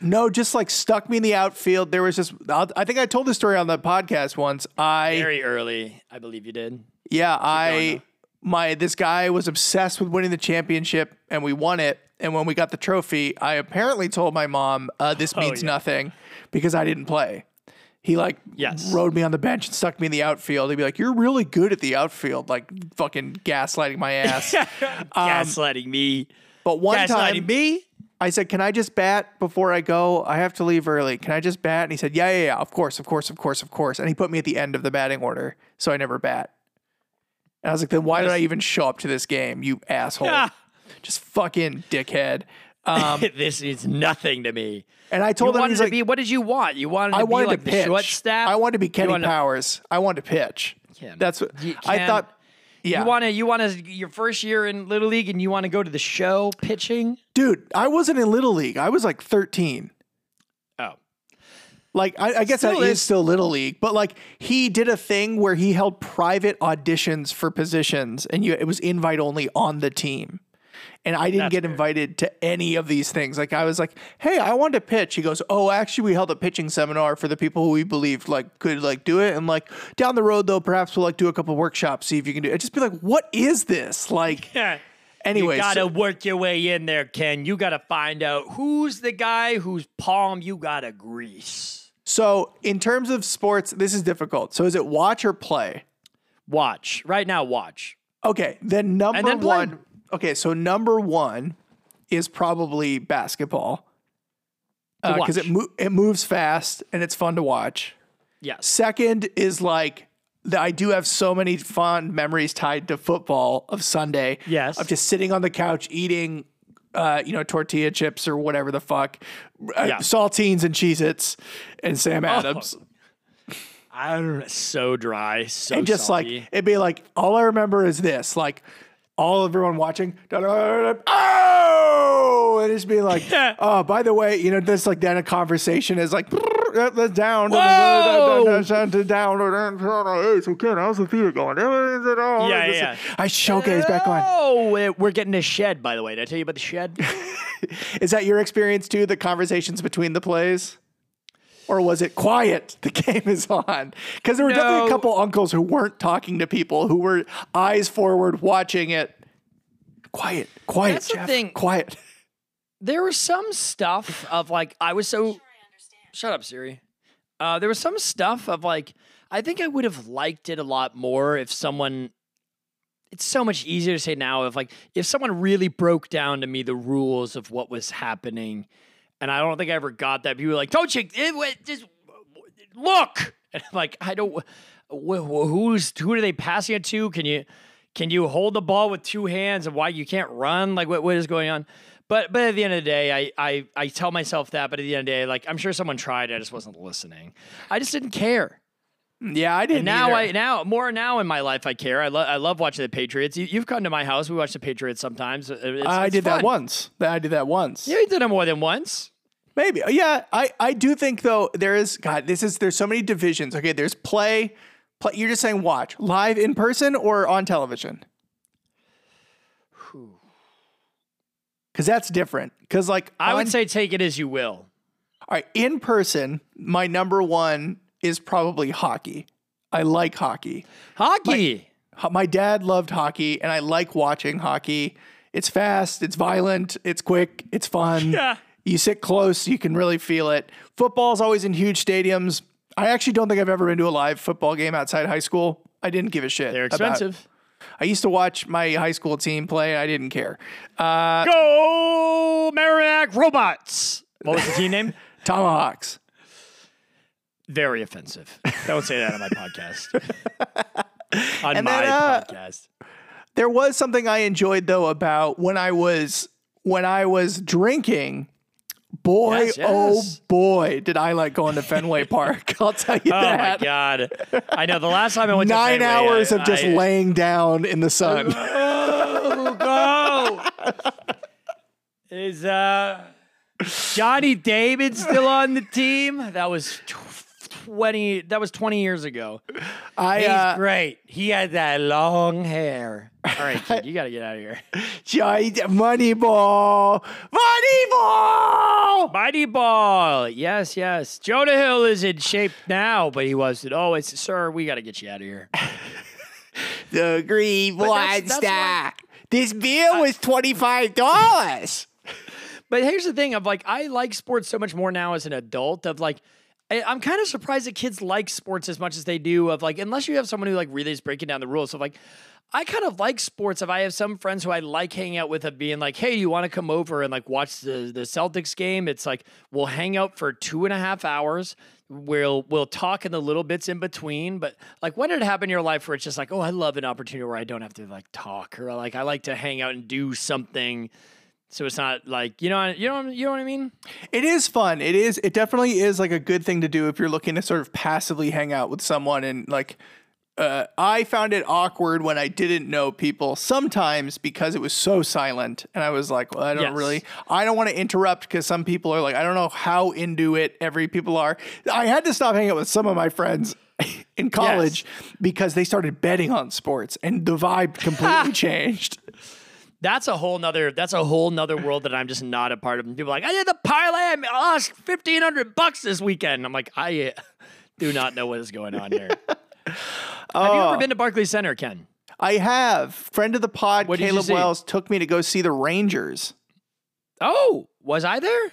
No, just like stuck me in the outfield. There was just, I'll- think I told this story on the podcast once. I,
Very early, I believe you did.
yeah, I, my, this guy was obsessed with winning the championship and we won it. And when we got the trophy, I apparently told my mom, uh, this means
Oh, yeah.
nothing because I didn't play. He like
Yes.
rode me on the bench and stuck me in the outfield. He'd be like, "You're really good at the outfield," like fucking gaslighting my ass.
Gaslighting me.
But one
Gaslighting
time,
me.
I said, "Can I just bat before I go? I have to leave early. Can I just bat?" And he said, "Yeah, yeah, yeah. Of course, of course, of course, of course." And he put me at the end of the batting order, so I never bat. And I was like, "Then why did I even show up to this game? You asshole!
Ah.
Just fucking dickhead." Um,
this is nothing to me.
and I
You
told him,
wanted
he's
to
like,
be. What did you want? You wanted to
"I
be
wanted
like
to
the
pitch.
shortstop.
I wanted to be Kenny Powers. I wanted to pitch.
Ken,
That's what
you
I thought." Yeah,
You want to. You want to. Your first year in little league, and you want to go to the show pitching.
dude. I wasn't in little league. I was like 13.
Oh,
Like I, I guess
Still
that is
is.
still little league, but like he did a thing where he held private auditions for positions, and you it was invite only on the team. And I didn't
That's
get
weird.
invited to any of these things. Like I was like, "Hey, I want to pitch." He goes, "Oh, actually, we held a pitching seminar for the people who we believed like could like do it." And like down the road, though, perhaps we'll like do a couple workshops, see if you can do. it. Just be like, "What is this?" Like,
yeah.
anyways,
You gotta
so-
work your way in there, Ken. You gotta find out who's the guy whose palm you gotta grease.
so in terms of sports, this is difficult. So is it watch or play?
Watch right now. Watch.
Okay, then number
then
one. Okay, so number one is probably basketball because it mo- it moves fast and it's fun to watch.
Yes.
Second is like the, I do have so many fond memories tied to football of Sunday.
Yes.
of just sitting on the couch eating. Uh, you know, tortilla chips or whatever the fuck, uh,
Yeah.
saltines and Cheez-Its and Sam Adams.
I'm so dry. So
and just
salty.
like it'd be like all I remember is this, like all everyone watching, oh, and it's being like, oh, by the way, you know, this like then a conversation is like that's down,
Whoa!
down, down. Hey, so kid, how's the theater going?
Yeah, yeah, yeah.
I showcase back on.
Oh, eh, we're getting a shed. By the way, did I tell you about the shed?
Is that your experience too? The conversations between the plays. Or was it quiet? The game is on. Because there were definitely a couple uncles who weren't talking to people, who were eyes forward watching it. Quiet, quiet,
That's the thing.
quiet.
there was some stuff of like I was so. Shut up, Siri. Uh, there was some stuff of like I think I would have liked it a lot more if someone. It's so much easier to say now if like if someone really broke down to me the rules of what was happening, and I don't think I ever got that. People were like, "Don't you eh, it, just look?" And I'm like, I don't. Wh- who's who are they passing it to? Can you can you hold the ball with two hands and why you can't run? Like what what is going on? But but at the end of the day, I I I tell myself that. But at the end of the day, like I'm sure someone tried. I just wasn't listening. I just didn't care.
Yeah, I didn't.
And now
either.
I now more now in my life I care. I love I love watching the Patriots. You, you've come to my house. We watch the Patriots sometimes. It- It's,
I
it's
did that once. I did that once.
Yeah, you did it more than once.
Maybe. Uh, yeah, I, I do think though there is God, this is there's so many divisions. Okay, there's play, play you're just saying watch live in person or on television. Cause that's different. Cause like
I
on-
would say take it as you will.
all right, in person, my number one is probably hockey. I like hockey.
Hockey.
Ho- My dad loved hockey, and I like watching hockey. It's fast, it's violent, it's quick, it's fun.
Yeah.
You sit close, you can really feel it. Football's always in huge stadiums. I actually don't think I've ever been to a live football game outside high school. I didn't give a shit.
They're expensive.
I used to watch my high school team play. I didn't care. Uh,
Go Merrimack Robots. What was the team name?
Tomahawks.
Very offensive. Don't say that on my podcast. on
And
my
then, uh,
podcast.
There was something I enjoyed though about when I was when I was drinking. Boy,
Yes,
oh boy, did I like going to Fenway Park. I'll tell you that.
Oh my god! I know. The last time I went
Nine
to Fenway,
hours
I-
of just
I-
laying down in the sun.
Oh, go! Is uh Johnny Damon still on the team? That was twenty. That was twenty years ago.
I
He's
uh,
great. He had that long hair. All right, kid, you got to get out of here.
Johnny Money Ball, Money Ball.
Mighty Ball. Yes, yes. Jonah Hill is in shape now, but he wasn't. Oh, sir. We got to get you out of here.
The green
But that's- that's
star. This beer was twenty five dollars.
But here's the thing: of like, I like sports so much more now as an adult. Of like, I, I'm kind of surprised that kids like sports as much as they do. Of like, unless you have someone who like really is breaking down the rules. So like, I kind of like sports. If I have some friends who I like hanging out with, of being like, hey, you want to come over and like watch the the Celtics game? It's like we'll hang out for two and a half hours. We'll we'll talk in the little bits in between. But like, when did it happen in your life where it's just like, oh, I love an opportunity where I don't have to like talk or like I like to hang out and do something. So it's not like you know you know you know what I mean.
It is fun. It is. It definitely is like a good thing to do if you're looking to sort of passively hang out with someone and like. Uh, I found it awkward when I didn't know people sometimes because it was so silent, and I was like, "Well, I don't
Yes.
really, I don't want to interrupt because some people are like, I don't know how into it every people are." I had to stop hanging out with some of my friends in college because they started betting on sports, and the vibe completely changed.
That's a whole nother. That's a whole nother world that I'm just not a part of. And people are like, I did the parlay. I lost fifteen hundred bucks this weekend. I'm like, I uh, do not know what is going on here. Have you ever been to Barclays Center, Ken?
I have friend of the pod,
What
Caleb? Wells, took me to go see the Rangers.
Oh, was I there?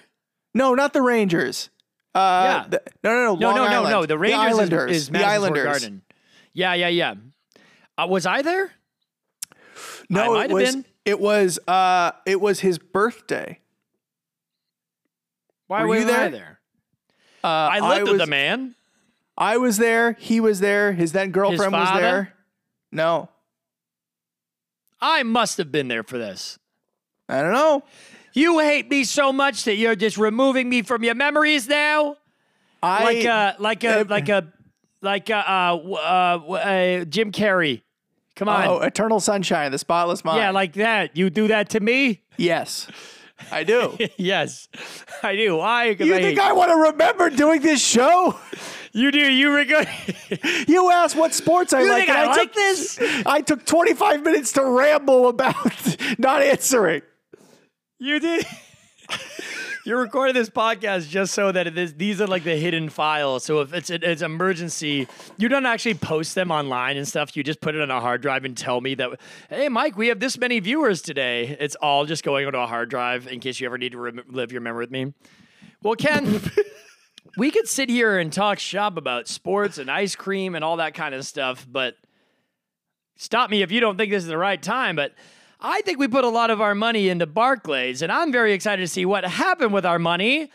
No, not the Rangers. Uh,
Yeah.
the- no, no, no,
No,
Long
no, no,
Island.
no. The Rangers is-
Islanders.
is,
the Islanders.
Garden. Yeah, yeah, yeah. Uh, was I there?
No,
I might have been.
It was. Uh, it was his birthday.
Why
Were you
wasn't I
there?
there?
Uh,
I lived
was,
with the man.
I was there. He was there. His then girlfriend was there. No,
I must have been there for this.
I don't know.
You hate me so much that you're just removing me from your memories now.
I
like a like a like a like a uh, uh, uh, Jim Carrey. Come on.
oh, Eternal Sunshine, the Spotless Mind.
yeah, like that. You do that to me?
yes, I do.
yes, I do. Why?
you
I
think I want to remember doing this show?
you do. You regret.
You asked what sports I
You
like. and
I
took,
this?
I took 25 minutes to ramble about not answering.
you did. You're recording this podcast just so that it is, these are like the hidden files. So if it's it's an emergency, you don't actually post them online and stuff. You just put it on a hard drive and tell me that, hey, Mike, we have this many viewers today. It's all just going onto a hard drive in case you ever need to rem- live your memory with me. Well, Ken, we could sit here and talk shop about sports and ice cream and all that kind of stuff, but stop me if you don't think this is the right time. But I think we put a lot of our money into Barclays, and I'm very excited to see what happened with our money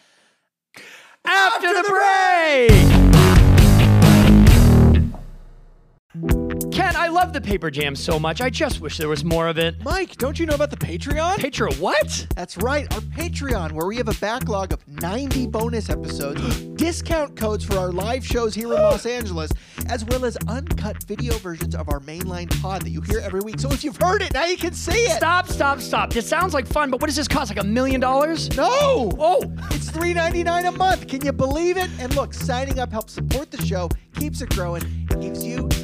after, the, break. Ken, I love the paper jam so much. I just wish there was more of it.
Mike, don't you know about the Patreon?
Patreon what?
That's right, our Patreon, where we have a backlog of 90 bonus episodes, discount codes for our live shows here in Los Angeles, as well as uncut video versions of our mainline pod that you hear every week. So if you've heard it, now you can see it.
Stop, stop, stop. This sounds like fun, but what does this cost? Like a million dollars?
No!
Oh,
It's $3.99 a month. Can you believe it? And look, signing up helps support the show, keeps it growing, and gives you something, a li-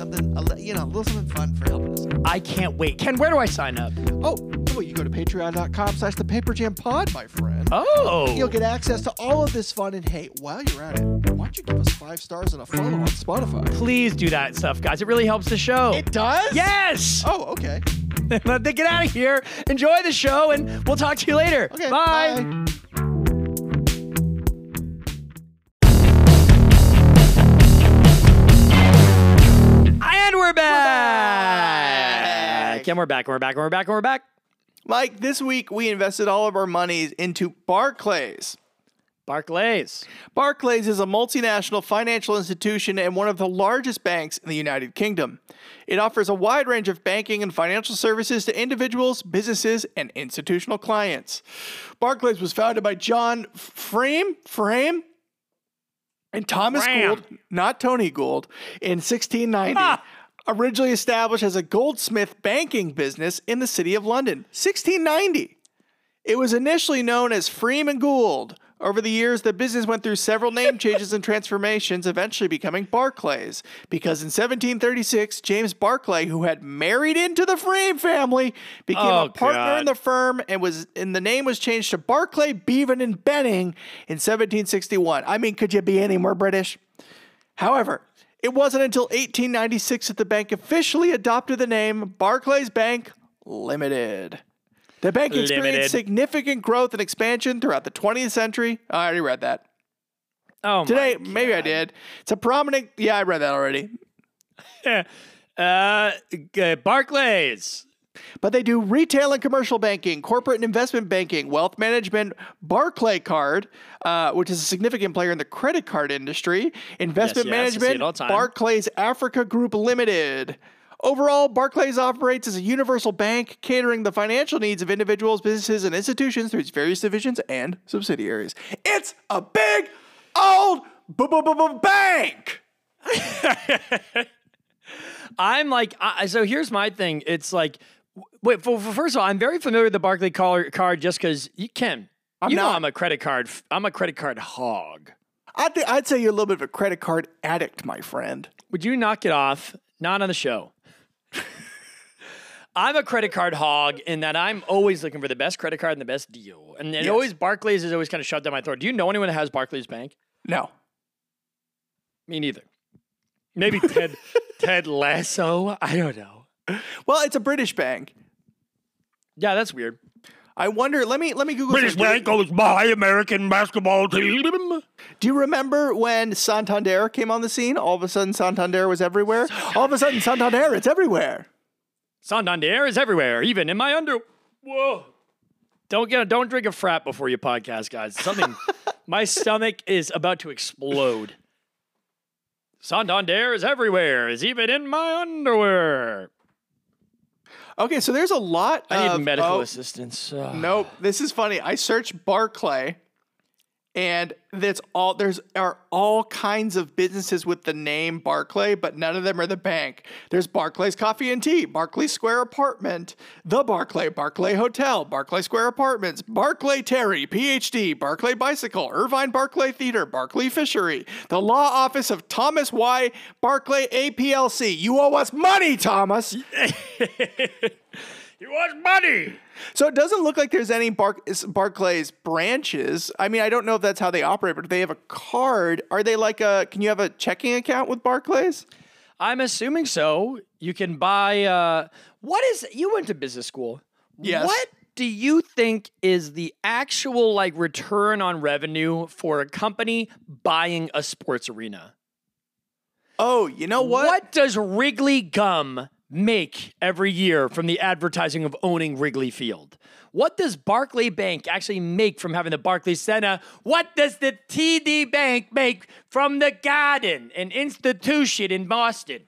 you know, a little something fun for helping us. out.
I can't wait. Ken, where do I sign up?
Oh, well, you go to patreon.com slash the Paper Jam Pod, my friend.
Oh.
You'll get access to all of this fun. And hey, while you're at it, why don't you give us five stars and a follow on Spotify?
Please do that stuff, guys. It really helps the show.
It does?
yes.
Oh, okay.
Let them get out of here. Enjoy the show, and we'll talk to you later.
Okay.
Bye. And we're back. And we're back. And we're back. And we're back. And we're back.
Mike, this week we invested all of our monies into Barclays.
Barclays.
Barclays is a multinational financial institution and one of the largest banks in the United Kingdom. It offers a wide range of banking and financial services to individuals, businesses, and institutional clients. Barclays was founded by John Frame, Frame, and Thomas. Gould, not Tony Gould, in 1690.
Ah.
Originally established as a goldsmith banking business in the city of London. 1690. It was initially known as Freeman Gould, Over the years, the business went through several name changes and transformations, eventually becoming Barclays. Because in 1736, James Barclay, who had married into the Frame family, became
Oh,
a partner in the firm and was and the name was changed to Barclay, Bevan, and Benning in 1761. I mean, could you be any more British? However, it wasn't until 1896 that the bank officially adopted the name Barclays Bank Limited. The bank experienced
Limited.
significant growth and expansion throughout the 20th century. I already read that.
Oh, my
Today, maybe I did. It's a prominent. Yeah, I read that already.
Uh, Barclays.
But they do retail and commercial banking, corporate and investment banking, wealth management, Barclay Card, uh, which is a significant player in the credit card industry, investment
yes,
management,
all the time.
Barclays Africa Group Limited. Overall, Barclays operates as a universal bank, catering the financial needs of individuals, businesses, and institutions through its various divisions and subsidiaries. It's a big old bank.
I'm like, I, so here's my thing. It's like, wait, for, for- first of all, I'm very familiar with the Barclay card, just because you can.
I'm
you know. I'm a credit card. I'm a credit card hog.
I'd, th- I'd say you're a little bit of a credit card addict, my friend.
Would you knock it off? Not on the show. I'm a credit card hog in that I'm always looking for the best credit card and the best deal. And, and always Barclays is always kind of shoved down my throat. Do you know anyone that has Barclays Bank?
No.
Me neither. Maybe Ted Ted Lasso. I don't know.
Well, it's a British bank.
Yeah, that's weird.
I wonder. Let me let me Google.
British
something.
Bank owns my American basketball team.
Do you remember when Santander came on the scene? All of a sudden, Santander was everywhere. All of a sudden, Santander, it's everywhere.
Santander is everywhere, even in my under. Whoa! Don't get don't drink a frat before you podcast, guys. Something. my stomach is about to explode. Santander is everywhere, is even in my underwear.
Okay, so there's a lot.
I need
of,
medical
oh,
assistance. Uh,
Nope. This is funny. I searched Barclay, and that's all. There's are all kinds of businesses with the name Barclay, but none of them are the bank. There's Barclays Coffee and Tea, Barclay Square Apartment, the Barclay, Barclay Hotel, Barclay Square Apartments, Barclay Terry, PhD, Barclay Bicycle, Irvine Barclay Theater, Barclay Fishery, the Law Office of Thomas Y. Barclay APLC. You owe us money, Thomas.
you want money?
So it doesn't look like there's any Bar- Barclays branches. I mean, I don't know if that's how they operate, but if they have a card, are they like a? Can you have a checking account with Barclays?
I'm assuming so. You can buy. Uh, what is? You went to business school.
Yes.
What do you think is the actual like return on revenue for a company buying a sports arena?
Oh, you know what?
What does Wrigley Gum make every year from the advertising of owning Wrigley Field? What does Barclay Bank actually make from having the Barclays Center? What does the TD Bank make from the Garden, an institution in Boston?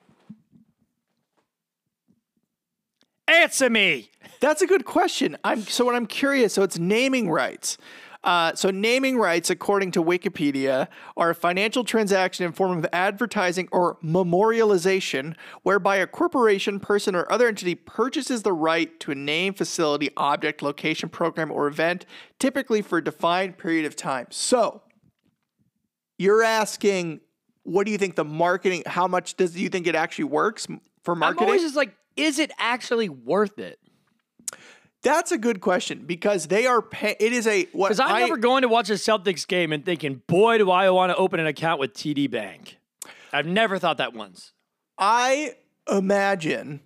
Answer me.
That's a good question. I'm so what I'm curious. So it's naming rights. Uh, so naming rights, according to Wikipedia, are a financial transaction in form of advertising or memorialization, whereby a corporation, person, or other entity purchases the right to a name, facility, object, location, program, or event, typically for a defined period of time. So you're asking, what do you think the marketing? How much does do you think it actually works for
I'm
marketing?
always just like, is it actually worth it?
That's a good question because they are pay- it is a what
Because I'm
I,
never going to watch a Celtics game and thinking, boy, do I want to open an account with TD Bank. I've never thought that once.
I imagine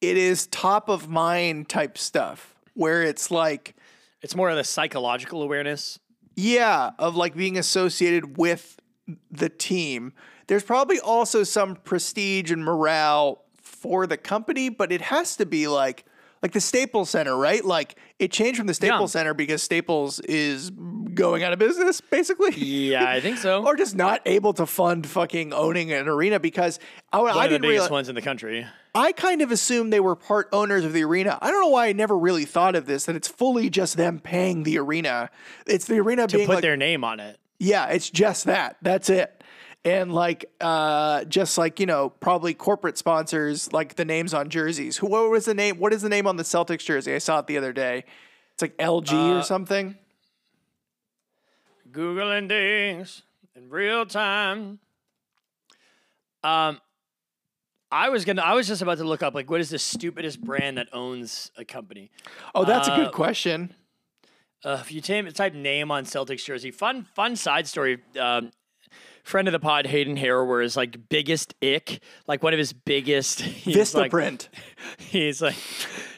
it is top of mind type stuff where it's like
It's more of the psychological awareness.
yeah of like being associated with the team. There's probably also some prestige and morale for the company, but it has to be like like the Staples Center, right? Like it changed from the Staples
Yeah.
Center because Staples is going out of business, basically.
Yeah, I think so.
or just not able to fund fucking owning an arena because I,
One
I
of the
didn't
biggest
realize.
ones in the country.
I kind of assumed they were part owners of the arena. I don't know why I never really thought of this that it's fully just them paying the arena. It's the arena
To
being
put
like,
their name on it.
yeah, it's just that. That's it. And like, uh, just like you know, probably corporate sponsors like the names on jerseys. Who? What was the name? What is the name on the Celtics jersey? I saw it the other day. It's like LG
Uh,
or something.
Googling things in real time. Um, I was gonna. I was just about to look up like what is the stupidest brand that owns a company.
Oh, that's a
Uh,
good question.
Uh, if you type, type name on Celtics jersey, fun fun side story. Um, friend of the pod, Hayden Harrower, is like biggest ick, like one of his biggest. he's like-
Vistaprint.
He's like,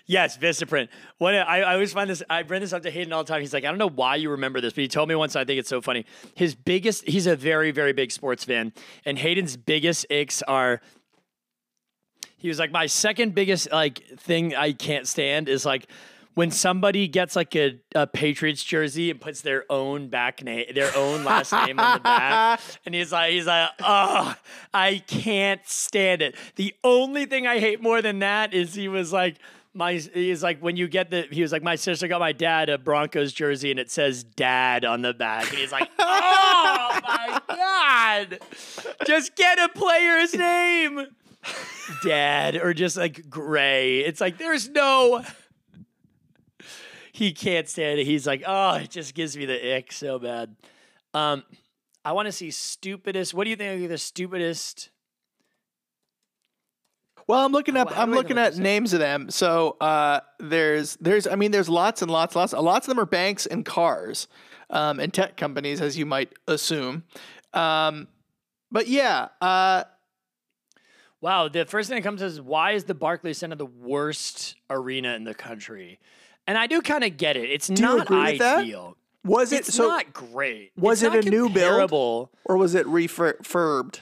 yes, Vistaprint. What I, I always find this. I bring this up to Hayden all the time. He's like, I don't know why you remember this, but he told me once. I think it's so funny. His biggest. He's a very very big sports fan, and Hayden's biggest icks are. He was like, my second biggest like thing I can't stand is like. When somebody gets like a, a Patriots jersey and puts their own back name, their own last name on the back, and he's like, he's like, oh, I can't stand it. The only thing I hate more than that is he was like, my, he's like, when you get the, he was like, my sister got my dad a Broncos jersey and it says dad on the back, and he's like, oh my god, just get a player's name, dad, or just like gray. It's like there's no he can't stand it. He's like, oh, it just gives me the ick so bad. Um, I want to see stupidest. What do you think are the stupidest?
Well, I'm looking up.
how
I'm looking at names of them. So uh, there's there's I mean there's lots and lots lots. Lots of them are banks and cars, um, and tech companies, as you might assume. Um, but yeah, uh,
Wow, the first thing that comes is why is the Barclays Center the worst arena in the country? And I do kind of get it. It's
you
not
agree with that?
ideal.
was it
It's
so
not great.
was
It's
it a new build? or was it refurbed?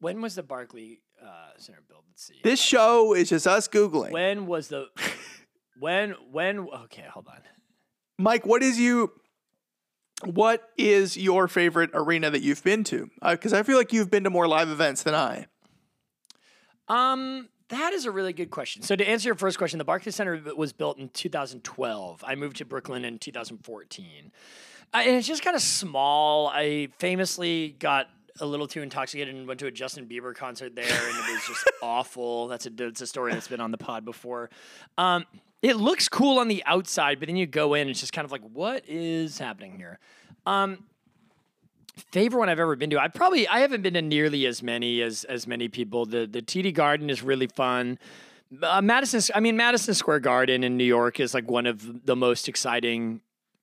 When was the Barclay uh, Center built? Let's see.
This show is just us googling.
when was the when when? Okay, hold on.
Mike, what is you? What is your favorite arena that you've been to? Because I feel like you've been to more live events than I.
Um, that is a really good question. So to answer your first question, the Barclays Center was built in 2012. I moved to Brooklyn in 2014, uh, and it's just kind of small. I famously got a little too intoxicated and went to a Justin Bieber concert there, and it was just awful. That's a that's a story that's been on the pod before. Um, it looks cool on the outside, but then you go in, it's just kind of like, what is happening here? Um, favorite one I've ever been to. I probably I haven't been to nearly as many as as many people. The the TD Garden is really fun. Uh, Madison, I mean Madison Square Garden in New York is like one of the most exciting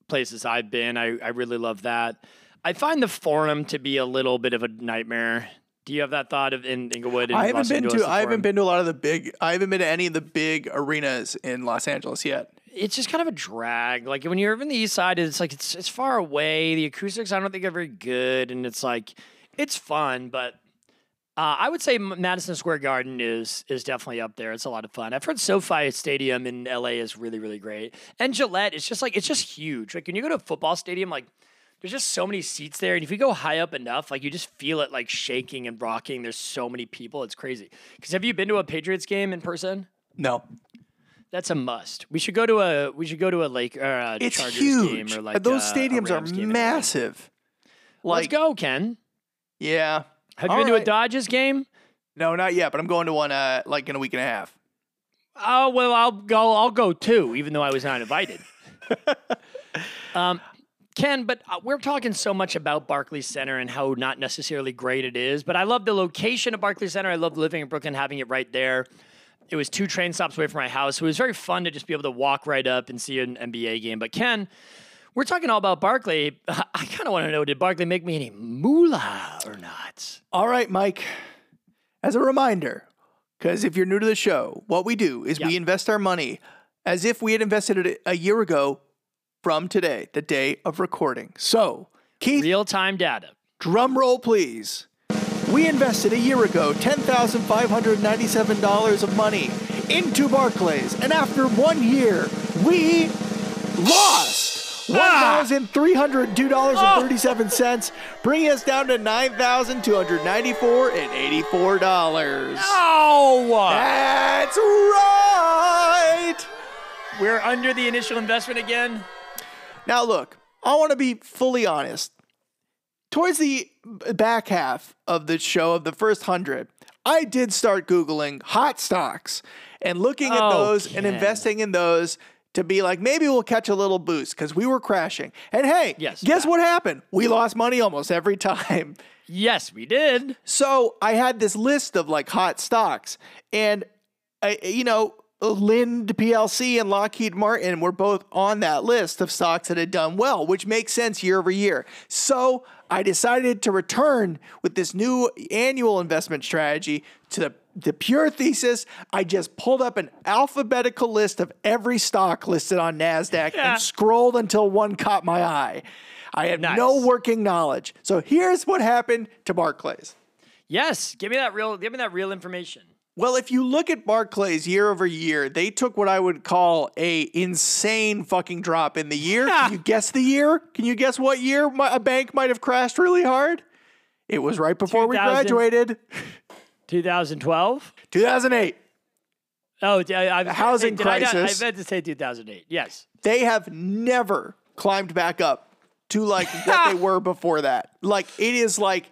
places I've been. I I really love that. I find the Forum to be a little bit of a nightmare. Do you have that thought of in Inglewood? And
I haven't
Los
been
Angeles,
to. I haven't been to a lot of the big. I haven't been to any of the big arenas in Los Angeles yet.
It's just kind of a drag. Like when you're in the east side, it's like it's it's far away. The acoustics I don't think are very good, and it's like it's fun, but uh, I would say Madison Square Garden is is definitely up there. It's a lot of fun. I've heard SoFi Stadium in LA is really really great, and Gillette. It's just like it's just huge. Like when you go to a football stadium, like. There's just so many seats there, and if you go high up enough, like you just feel it like shaking and rocking. There's so many people, it's crazy. Because have you been to a Patriots game in person?
No,
That's a must. We should go to a we should go to a Lake or a
it's
Chargers
huge.
game or like
Those
uh, a
stadiums are
in LA.
massive.
Let's go, Ken.
yeah.
Have you
All
been to a. Dodgers game?
No, not yet. But I'm going to one uh, like in a week and a half.
Oh well, I'll go. I'll go too, even though I was not invited. um, Ken, but uh, we're talking so much about Barclays Center and how not necessarily great it is. But I love the location of Barclays Center. I love living in Brooklyn, having it right there. It was two train stops away from my house. So It was very fun to just be able to walk right up and see an NBA game. But Ken, we're talking all about Barkley. I kind of want to know: Did Barkley make me any moolah or not?
All right, Mike. As a reminder, because if you're new to the show, what we do is we invest our money as if we had invested it a year ago from today, the day of recording. So, Keith,
Real time data.
drum roll, please. We invested a year ago $10,597 of money into Barclays, and after one year, we lost $1,302.37, bringing us down to $9,294.84.
Oh,
That's right!
we're under the initial investment again.
Now, look, I want to be fully honest. Towards the back half of the show, of the first hundred, I did start Googling hot stocks and looking at
Oh,
those and investing in those to be like, maybe we'll catch a little boost because we were crashing. And hey,
Yes,
guess
yeah.
what happened? We lost money almost every time.
Yes, we did.
So I had this list of like hot stocks, and I, you know, Linde PLC and Lockheed Martin were both on that list of stocks that had done well, which makes sense year over year. So I decided to return with this new annual investment strategy to the the pure thesis. I just pulled up an alphabetical list of every stock listed on Nasdaq
Yeah.
and scrolled until one caught my eye. I had
Nice.
no working knowledge. So here's what happened to Barclays.
Yes, give me that real. Give me that real information.
Well, if you look at Barclays year over year, they took what I would call a insane fucking drop in the year. Can you guess the year? Can you guess what year mi- a bank might have crashed really hard? It was right before we graduated.
2012.
2008.
Oh, I, I,
The housing
did
crisis.
I meant to say 2008. Yes.
They have never climbed back up to like what they were before that. Like it is like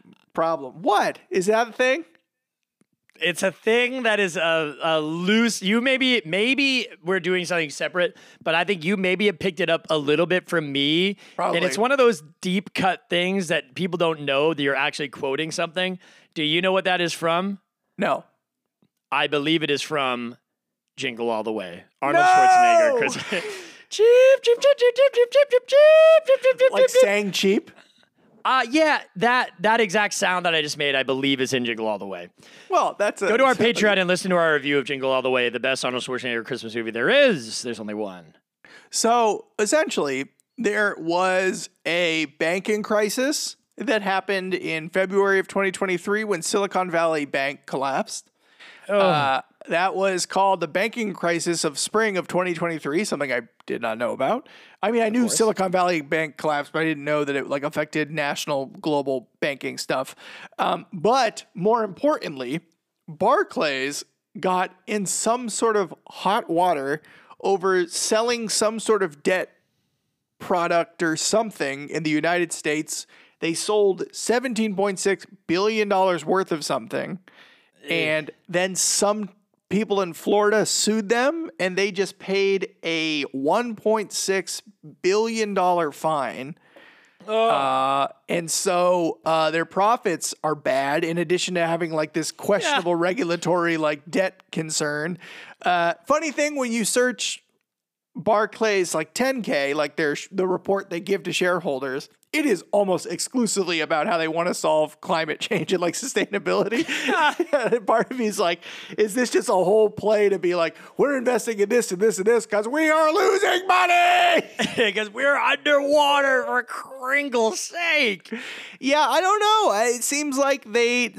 problem. What is that a thing?
it's a thing that is a, a loose. You maybe maybe we're doing something separate, but I think you maybe have picked it up a little bit from me.
Probably.
And it's one of those deep cut things that people don't know that you're actually quoting something. Do you know what that is from?
No.
I believe it is from Jingle All the Way. Arnold
No!
Schwarzenegger. 'cause- Cheep, cheep, cheep, cheep, cheep, cheep, cheep, cheep, cheep, cheep, cheep, cheep,
Like
cheep.
saying cheap?
Uh, yeah, that that exact sound that I just made, I believe, is in Jingle All the Way.
Well, that's a,
Go to our Patreon and listen to our review of Jingle All the Way, the best Arnold Schwarzenegger Christmas movie there is. There's only one.
So essentially, there was a banking crisis that happened in February of 2023 when Silicon Valley Bank collapsed. Uh, that was called the banking crisis of spring of 2023, something I did not know about. I mean, I knew Silicon Valley Bank collapsed, but I didn't know that it like affected national global banking stuff. Um, but more importantly, Barclays got in some sort of hot water over selling some sort of debt product or something in the United States. They sold $17.6 billion worth of something. And then some people in Florida sued them and they just paid a $1.6 billion fine. Uh, and so uh, their profits are bad in addition to having like this questionable regulatory like debt concern. Uh, funny thing when you search Barclays like 10K, like their the report they give to shareholders, it is almost exclusively about how they want to solve climate change and like sustainability. And Part of me is like, is this just a whole play to be like, we're investing in this and this and this because we are losing money?
Because we're underwater for Kringle's sake.
Yeah, I don't know. It seems like they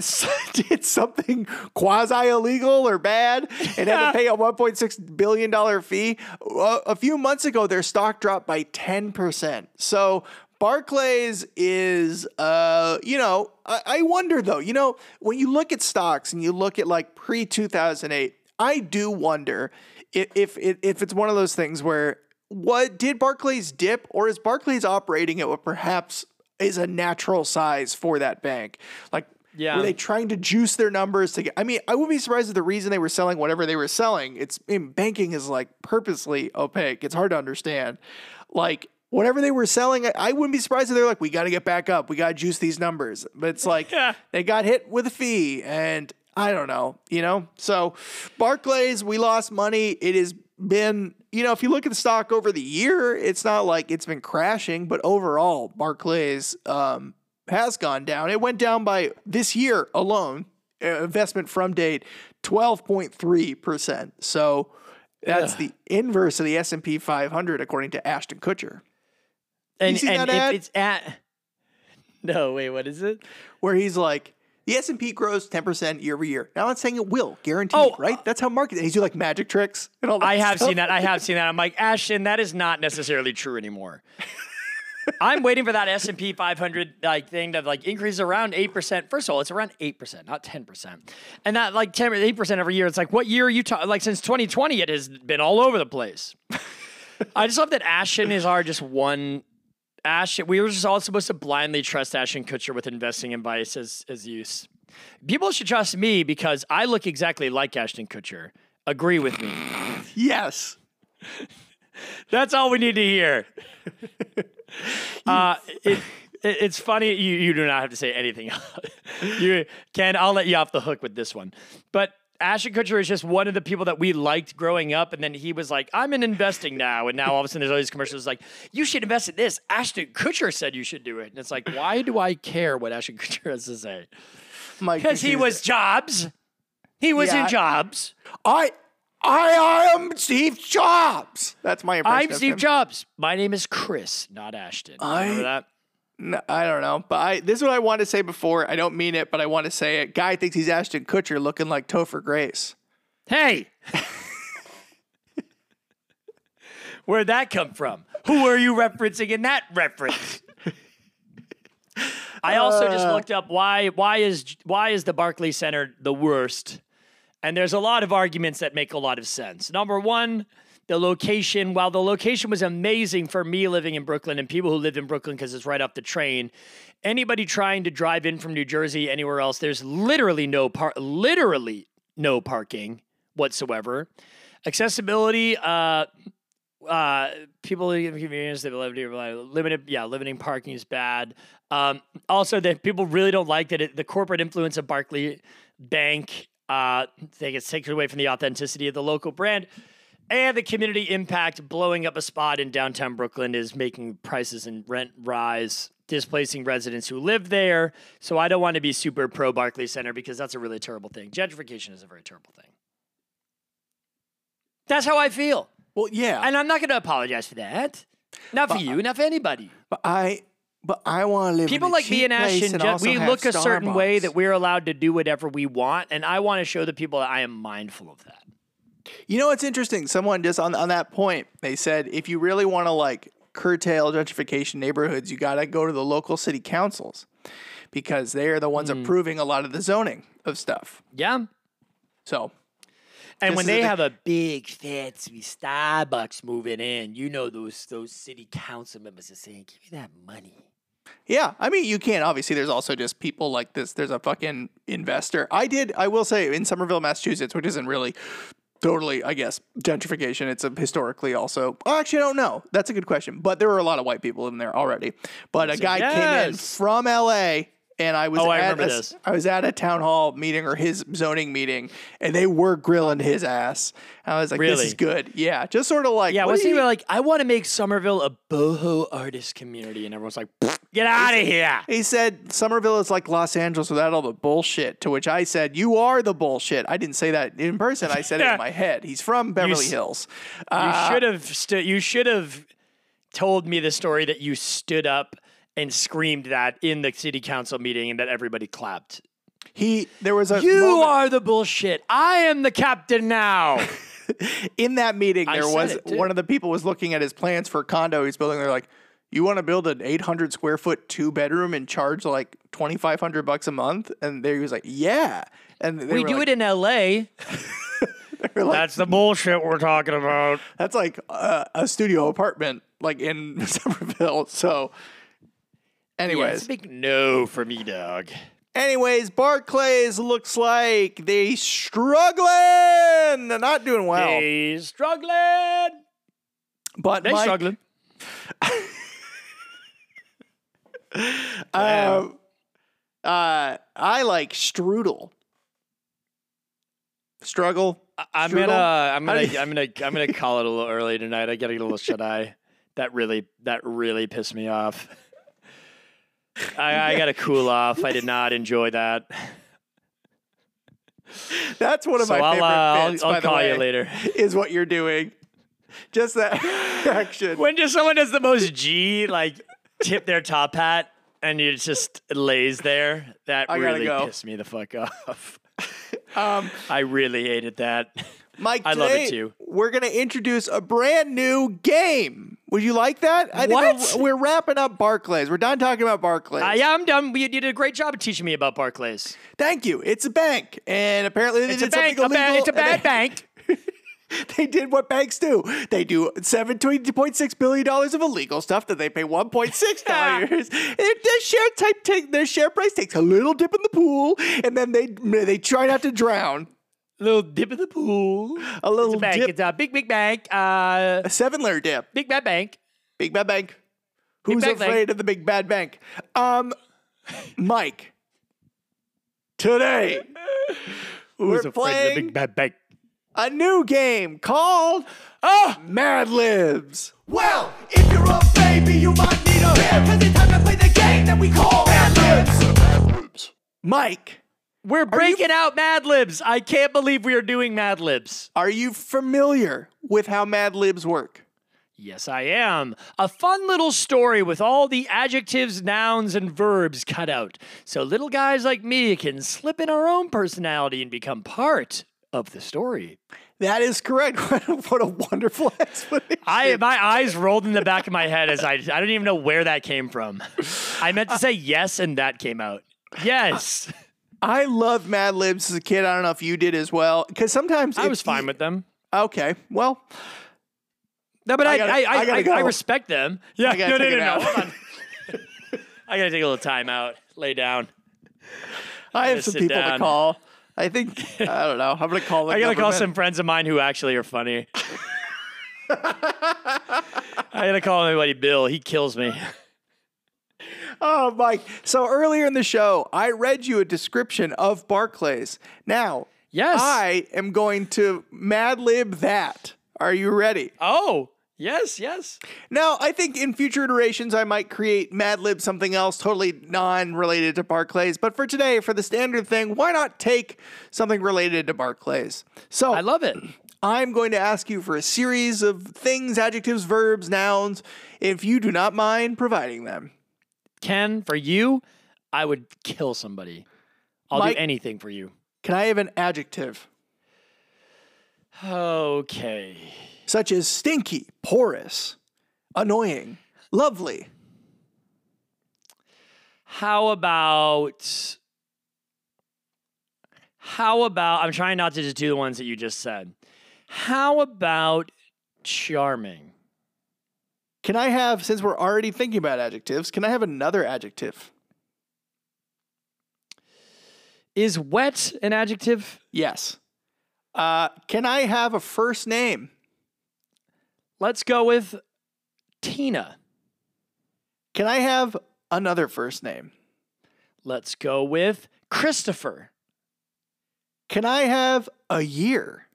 did something quasi illegal or bad and had to pay a $1.6 billion fee. A a few months ago, their stock dropped by 10%. So Barclays is, uh, you know, I, I wonder though, you know, when you look at stocks and you look at like pre 2008, I do wonder if, if, if it's one of those things where what did Barclays dip or is Barclays operating at what perhaps is a natural size for that bank? Like,
Yeah.
were they trying to juice their numbers to get? I mean, I would be surprised if the reason they were selling whatever they were selling. It's I mean, banking is like purposely opaque. It's hard to understand. Like whatever they were selling, I, wouldn't be surprised if they're like, we got to get back up. We got to juice these numbers. But it's like
Yeah.
they got hit with a fee, and I don't know, you know. So Barclays, we lost money. It has been, you know, if you look at the stock over the year, it's not like it's been crashing, but overall, Barclays um, has gone down. It went down by this year alone, uh, investment from date, twelve point three percent. So that's the inverse of the S and P 500, according to Ashton Kutcher,
And,
see
and
that
if
ad?
it's at. No, wait, what is it?
where he's like, The S and P grows ten percent year over year. Now I'm saying it will, guaranteed,
Oh,
right? Uh, That's how market. He's do like magic tricks and all that.
I have
stuff.
seen that. I have seen that. I'm like, Ashton, that is not necessarily true anymore. I'm waiting for that S and P 500 like thing to like increase around eight percent. First of all, it's around eight percent, not ten percent, and that like 10 eight percent every year. It's like, what year are you talking? Like since 2020, it has been all over the place. I just love that Ashton is our just one. Ashton, we were just all supposed to blindly trust Ashton Kutcher with investing advice as as use. People should trust me because I look exactly like Ashton Kutcher. Agree with me.
Yes.
That's all we need to hear. uh, it, it, it's funny. You, you do not have to say anything. you Ken, I'll let you off the hook with this one. But Ashton Kutcher is just one of the people that we liked growing up, and then he was like, "I'm in investing now," and now all of a sudden there's all these commercials like, "You should invest in this." Ashton Kutcher said you should do it, and it's like, why do I care what Ashton Kutcher has to say? Because he was Jobs. He was
Yeah.
in Jobs.
I. I am Steve Jobs. That's my impression.
I'm Steve. Jobs. My name is Chris, not Ashton. Remember
I-
that?
No, I don't know, but I this is what I wanted to say before. I don't mean it, but I want to say it. Guy thinks he's Ashton Kutcher looking like Topher Grace.
Hey. Where'd that come from? Who are you referencing in that reference? I also just uh. looked up why why is why is the Barclays Center the worst? And there's a lot of arguments that make a lot of sense. Number one, the location. While the location was amazing for me living in Brooklyn and people who live in Brooklyn because it's right off the train, anybody trying to drive in from New Jersey anywhere else, there's literally no par- literally no parking whatsoever. Accessibility, uh, uh, people who give convenience, they live limited, yeah, limiting parking is bad. Um, also, that people really don't like that it, the corporate influence of Barclay Bank, uh, they get taken away from the authenticity of the local brand. And the community impact blowing up a spot in downtown Brooklyn is making prices and rent rise, displacing residents who live there. So I don't want to be super pro Barclay Center because that's a really terrible thing. Gentrification is a very terrible thing. That's how I feel.
Well, yeah,
And I'm not going to apologize for that. Not for you, uh, not for anybody.
but I, but I want to live.
People
in a
like me and Ashton,
also
we look a certain way that we're allowed to do whatever we want. And I want to show the people that I am mindful of that.
You know what's interesting? Someone just on on that point, they said if you really want to like curtail gentrification neighborhoods, you got to go to the local city councils because they are the ones
Hmm.
approving a lot of the zoning of stuff.
Yeah.
So
And when
is a
they have a big fancy Starbucks moving in, you know those those city council members are saying, "Give me that money."
Yeah, I mean, you can't. Obviously, there's also just people like this. There's a fucking investor. I did, I will say, in Somerville, Massachusetts, which isn't really totally, I guess, gentrification. It's a historically also. Oh, actually, I don't know. That's a good question. But there were a lot of white people in there already. But a guy came in from LA. And I was
Oh, I
at a-
this.
I was at a town hall meeting or his zoning meeting, and they were grilling his ass. I was like, "This is good." Yeah, just sort of like,
Yeah, was he
you-
like, I want to make Somerville a boho artist community, and everyone's like, "Get out of here!"
He said Somerville is like Los Angeles without all the bullshit. To which I said, "You are the bullshit." I didn't say that in person. I said it in my head. He's from Beverly
s-
Hills.
You
Uh,
should have stood. You should have told me the story that you stood up and screamed that in the city council meeting, and that everybody clapped.
he there was a
You
moment
are the bullshit. I am the captain now.
in that meeting.
I
There was one of the people was looking at his plans for a condo he's building. They're like, "You want to build an 800 square foot two bedroom and charge like 2,500 bucks a month?" And there he was like, "Yeah." And they
we do
like,
it in L.A.
like-
That's the bullshit we're talking about.
That's like a, a studio apartment, like in Somerville. So, anyways,
big no for me, dog.
Anyways, Barclays looks like they struggling. They're not doing well.
They struggling.
but
They
Mike,
struggling.
um, uh, I like strudel. Struggle.
I'm
Strudel?
gonna, I'm gonna, I'm gonna, I'm gonna call it a little early tonight. I gotta get a little shut eye. That really, that really pissed me off. I, I gotta cool off. I did not enjoy that.
That's one of
So
my
I'll,
favorite
uh, I'll-
bits.
I'll
by the
call you
way,
later.
Is what you're doing. Just that action.
When just someone does the most G, like tip their top hat, and it just lays there. That
I
really
go.
pissed me the fuck off.
Um,
I really hated that.
Mike,
I love it too.
We're going to introduce a brand new game. Would you like that? I think
What?
We're, we're wrapping up Barclays. We're done talking about Barclays.
Yeah, I'm done. You did a great job of teaching me about Barclays.
Thank you. It's a bank, and apparently they
It's a bank.
something
A ba- it's a bad bank.
They did what banks do. They do seven twenty point six billion dollars of illegal stuff that they pay one point six dollars. their share type take their share price takes a little dip in the pool, and then they they try not to drown.
A little dip in the pool.
A little
It's a bank.
dip,
It's a big, big bank. Uh,
a seven layer dip.
big bad bank.
Big bad bank. Who's
bad bank.
afraid of the big bad bank? Um, Mike. Today
Who's
we're
afraid of the big bad bank?
A new game called
Oh,
Mad Libs.
Well, if you're a baby, you might need a hand. Cause it's time to play the game that we call Mad Libs.
Mike,
we're breaking out Mad Libs. I can't believe we are doing Mad Libs.
are you familiar with how Mad Libs work?
Yes, I am. A fun little story with all the adjectives, nouns, and verbs cut out. So little guys like me can slip in our own personality and become part of the story.
That is correct. what a wonderful explanation.
I my eyes rolled in the back of my head as I I don't even know where that came from. I meant to say yes and that came out. Yes.
I loved Mad Libs as a kid. I don't know if you did as well. Because sometimes
I was fine
you-
with them.
Okay, well,
No, but I
I gotta-
I, I,
I
I,
go.
I respect them. Yeah,
I gotta
no, no,
take
no, no. Hold on. I gotta take a little time out. Lay down.
I have some
sit
people to call. I think I don't know. I'm gonna call.
I gotta call
government.
some friends of mine who actually are funny. I gotta call my buddy Bill. He kills me.
Oh, Mike. So earlier in the show, I read you a description of Barclays. Now,
Yes.
I am going to Mad Lib that. Are you ready?
Oh, yes, yes.
Now, I think in future iterations, I might create Mad Lib something else totally non related to Barclays. But for today, for the standard thing, why not take something related to Barclays? So
I love it.
I'm going to ask you for a series of things, adjectives, verbs, nouns, if you do not mind providing them.
Ken, for you, I would kill somebody. I'll
Mike-
do anything for you.
Can I have an adjective?
Okay.
Such as stinky, porous, annoying, lovely.
How about how about I'm trying not to just do the ones that you just said. How about charming?
Can I have, since we're already thinking about adjectives, can I have another adjective?
Is wet an adjective?
Yes. Uh, can I have a first name?
Let's go with Tina.
Can I have another first name?
Let's go with Christopher.
Can I have a year?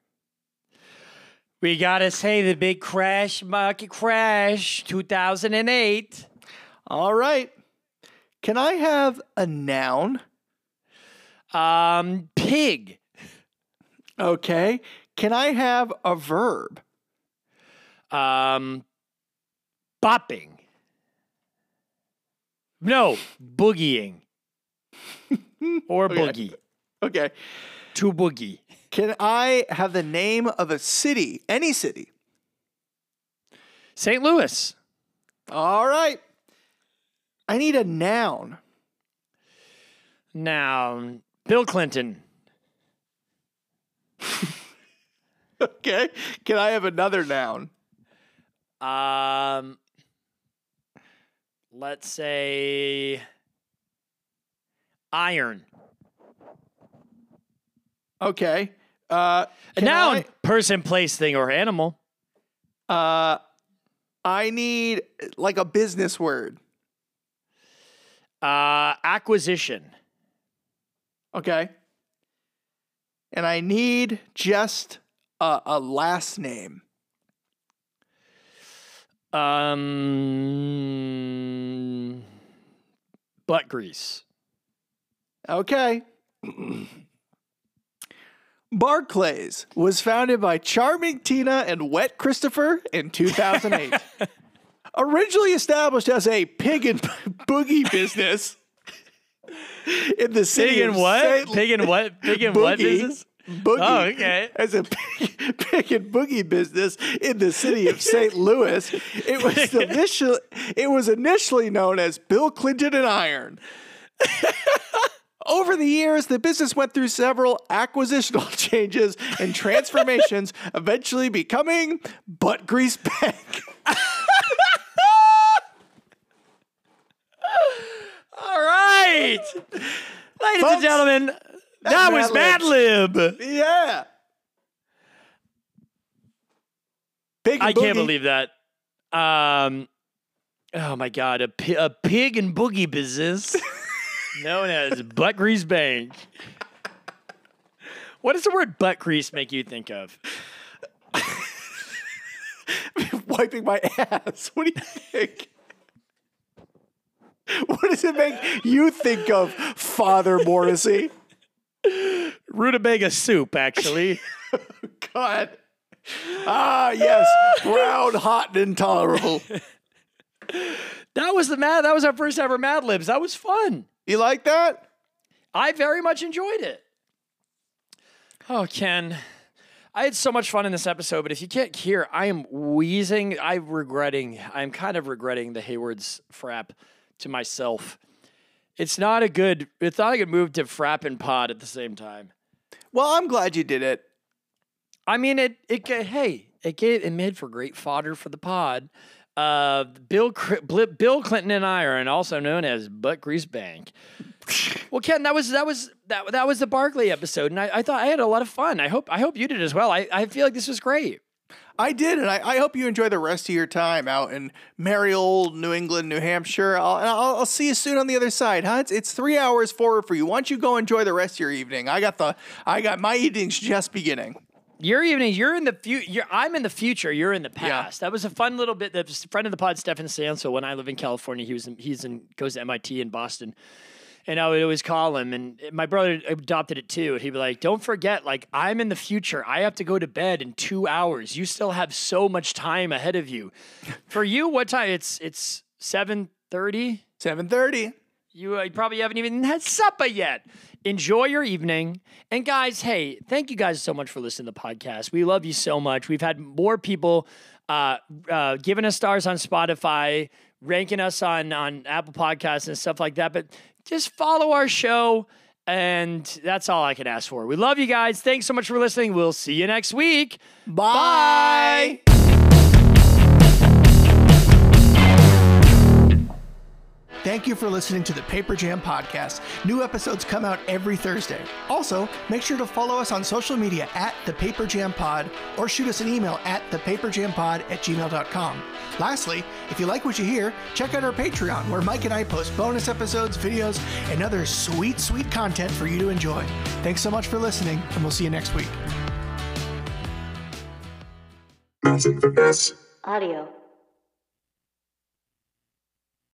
We gotta say the big crash, market crash, 2008.
All right. Can I have a noun?
Um, pig.
Okay. Can I have a verb?
Um, bopping. No, boogieing. or
Okay.
boogie.
Okay.
To boogie.
Can I have the name of a city? Any city?
St. Louis.
All right. I need a noun.
Noun. Bill Clinton.
Okay. Can I have another noun?
Um, let's say iron.
Okay. Uh,
A noun, person, place, thing, or animal.
Uh, I need like a business word.
Uh, acquisition.
Okay. And I need just a, a last name.
Um, butt grease.
Okay. Barclays was founded by Charming Tina and Wet Christopher in 2008. Originally established as a pig and boogie business in the city
Pig
and
what?
St.
Pig and what? Pig in what business?
Boogie
Oh, okay.
as a pig, pig and boogie business in the city of St. Louis. It was initially it was initially known as Bill Clinton and Iron. Over the years, the business went through several acquisitional changes and transformations, eventually becoming Butt Grease Bank.
All right. Ladies and gentlemen, that was Mad Lib.
Yeah. Pig and
I can't believe that. Um, oh my god, a, pi- a pig and boogie business known as Butt Grease Bank. What does the word butt grease make you think of?
wiping my ass. What do you think? What does it make you think of, Father Morrissey?
Rutabaga soup, actually.
God. Ah, yes. Brown, hot, and intolerable.
that was the mad. That was our first ever Mad Libs. That was fun.
You like that?
I very much enjoyed it. Oh, Ken. I had so much fun in this episode, but if you can't hear, I am wheezing. I'm regretting, I'm kind of regretting the Hayward's frap to myself. It's not a good, it's not a good move to frap and pod at the same time.
Well, I'm glad you did it.
I mean, it, it, hey, it gave, it made for great fodder for the pod. Uh, Bill, Bill Clinton and Iron, also known as Butt Grease Bank. Well, Ken, that was that was that that was the Barkley episode, and I, I thought I had a lot of fun. I hope I hope you did as well. I, I feel like this was great.
I did, and I, I hope you enjoy the rest of your time out in merry old New England, New Hampshire. I'll, and I'll, I'll see you soon on the other side, huh? It's, it's three hours forward for you. Why don't you go enjoy the rest of your evening? I got the I got my evening's just beginning.
Your evening, you're in the future. I'm in the future. You're in the past. That was a fun little bit. That was a friend of the pod, Stefan Sansel. When I live in California, he was in, he's in goes to MIT in Boston, and I would always call him. And my brother adopted it too. And he'd be like, "Don't forget, like I'm in the future. I have to go to bed in two hours. You still have so much time ahead of you. For you, what time? It's it's seven thirty.
Seven thirty.
You, uh, you probably haven't even had supper yet. Enjoy your evening. And guys, hey, thank you guys so much for listening to the podcast. We love you so much. We've had more people uh, uh, giving us stars on Spotify, ranking us on, on Apple Podcasts and stuff like that. But just follow our show. And that's all I can ask for. We love you guys. Thanks so much for listening. We'll see you next week.
Bye. Thank you for listening to the Paper Jam Podcast. New episodes come out every Thursday. Also, make sure to follow us on social media at the Paper Jam Pod or shoot us an email at thepaperjampod at gmail.com. Lastly, if you like what you hear, check out our Patreon where Mike and I post bonus episodes, videos, and other sweet, sweet content for you to enjoy. Thanks so much for listening, and we'll see you next week.
Audio.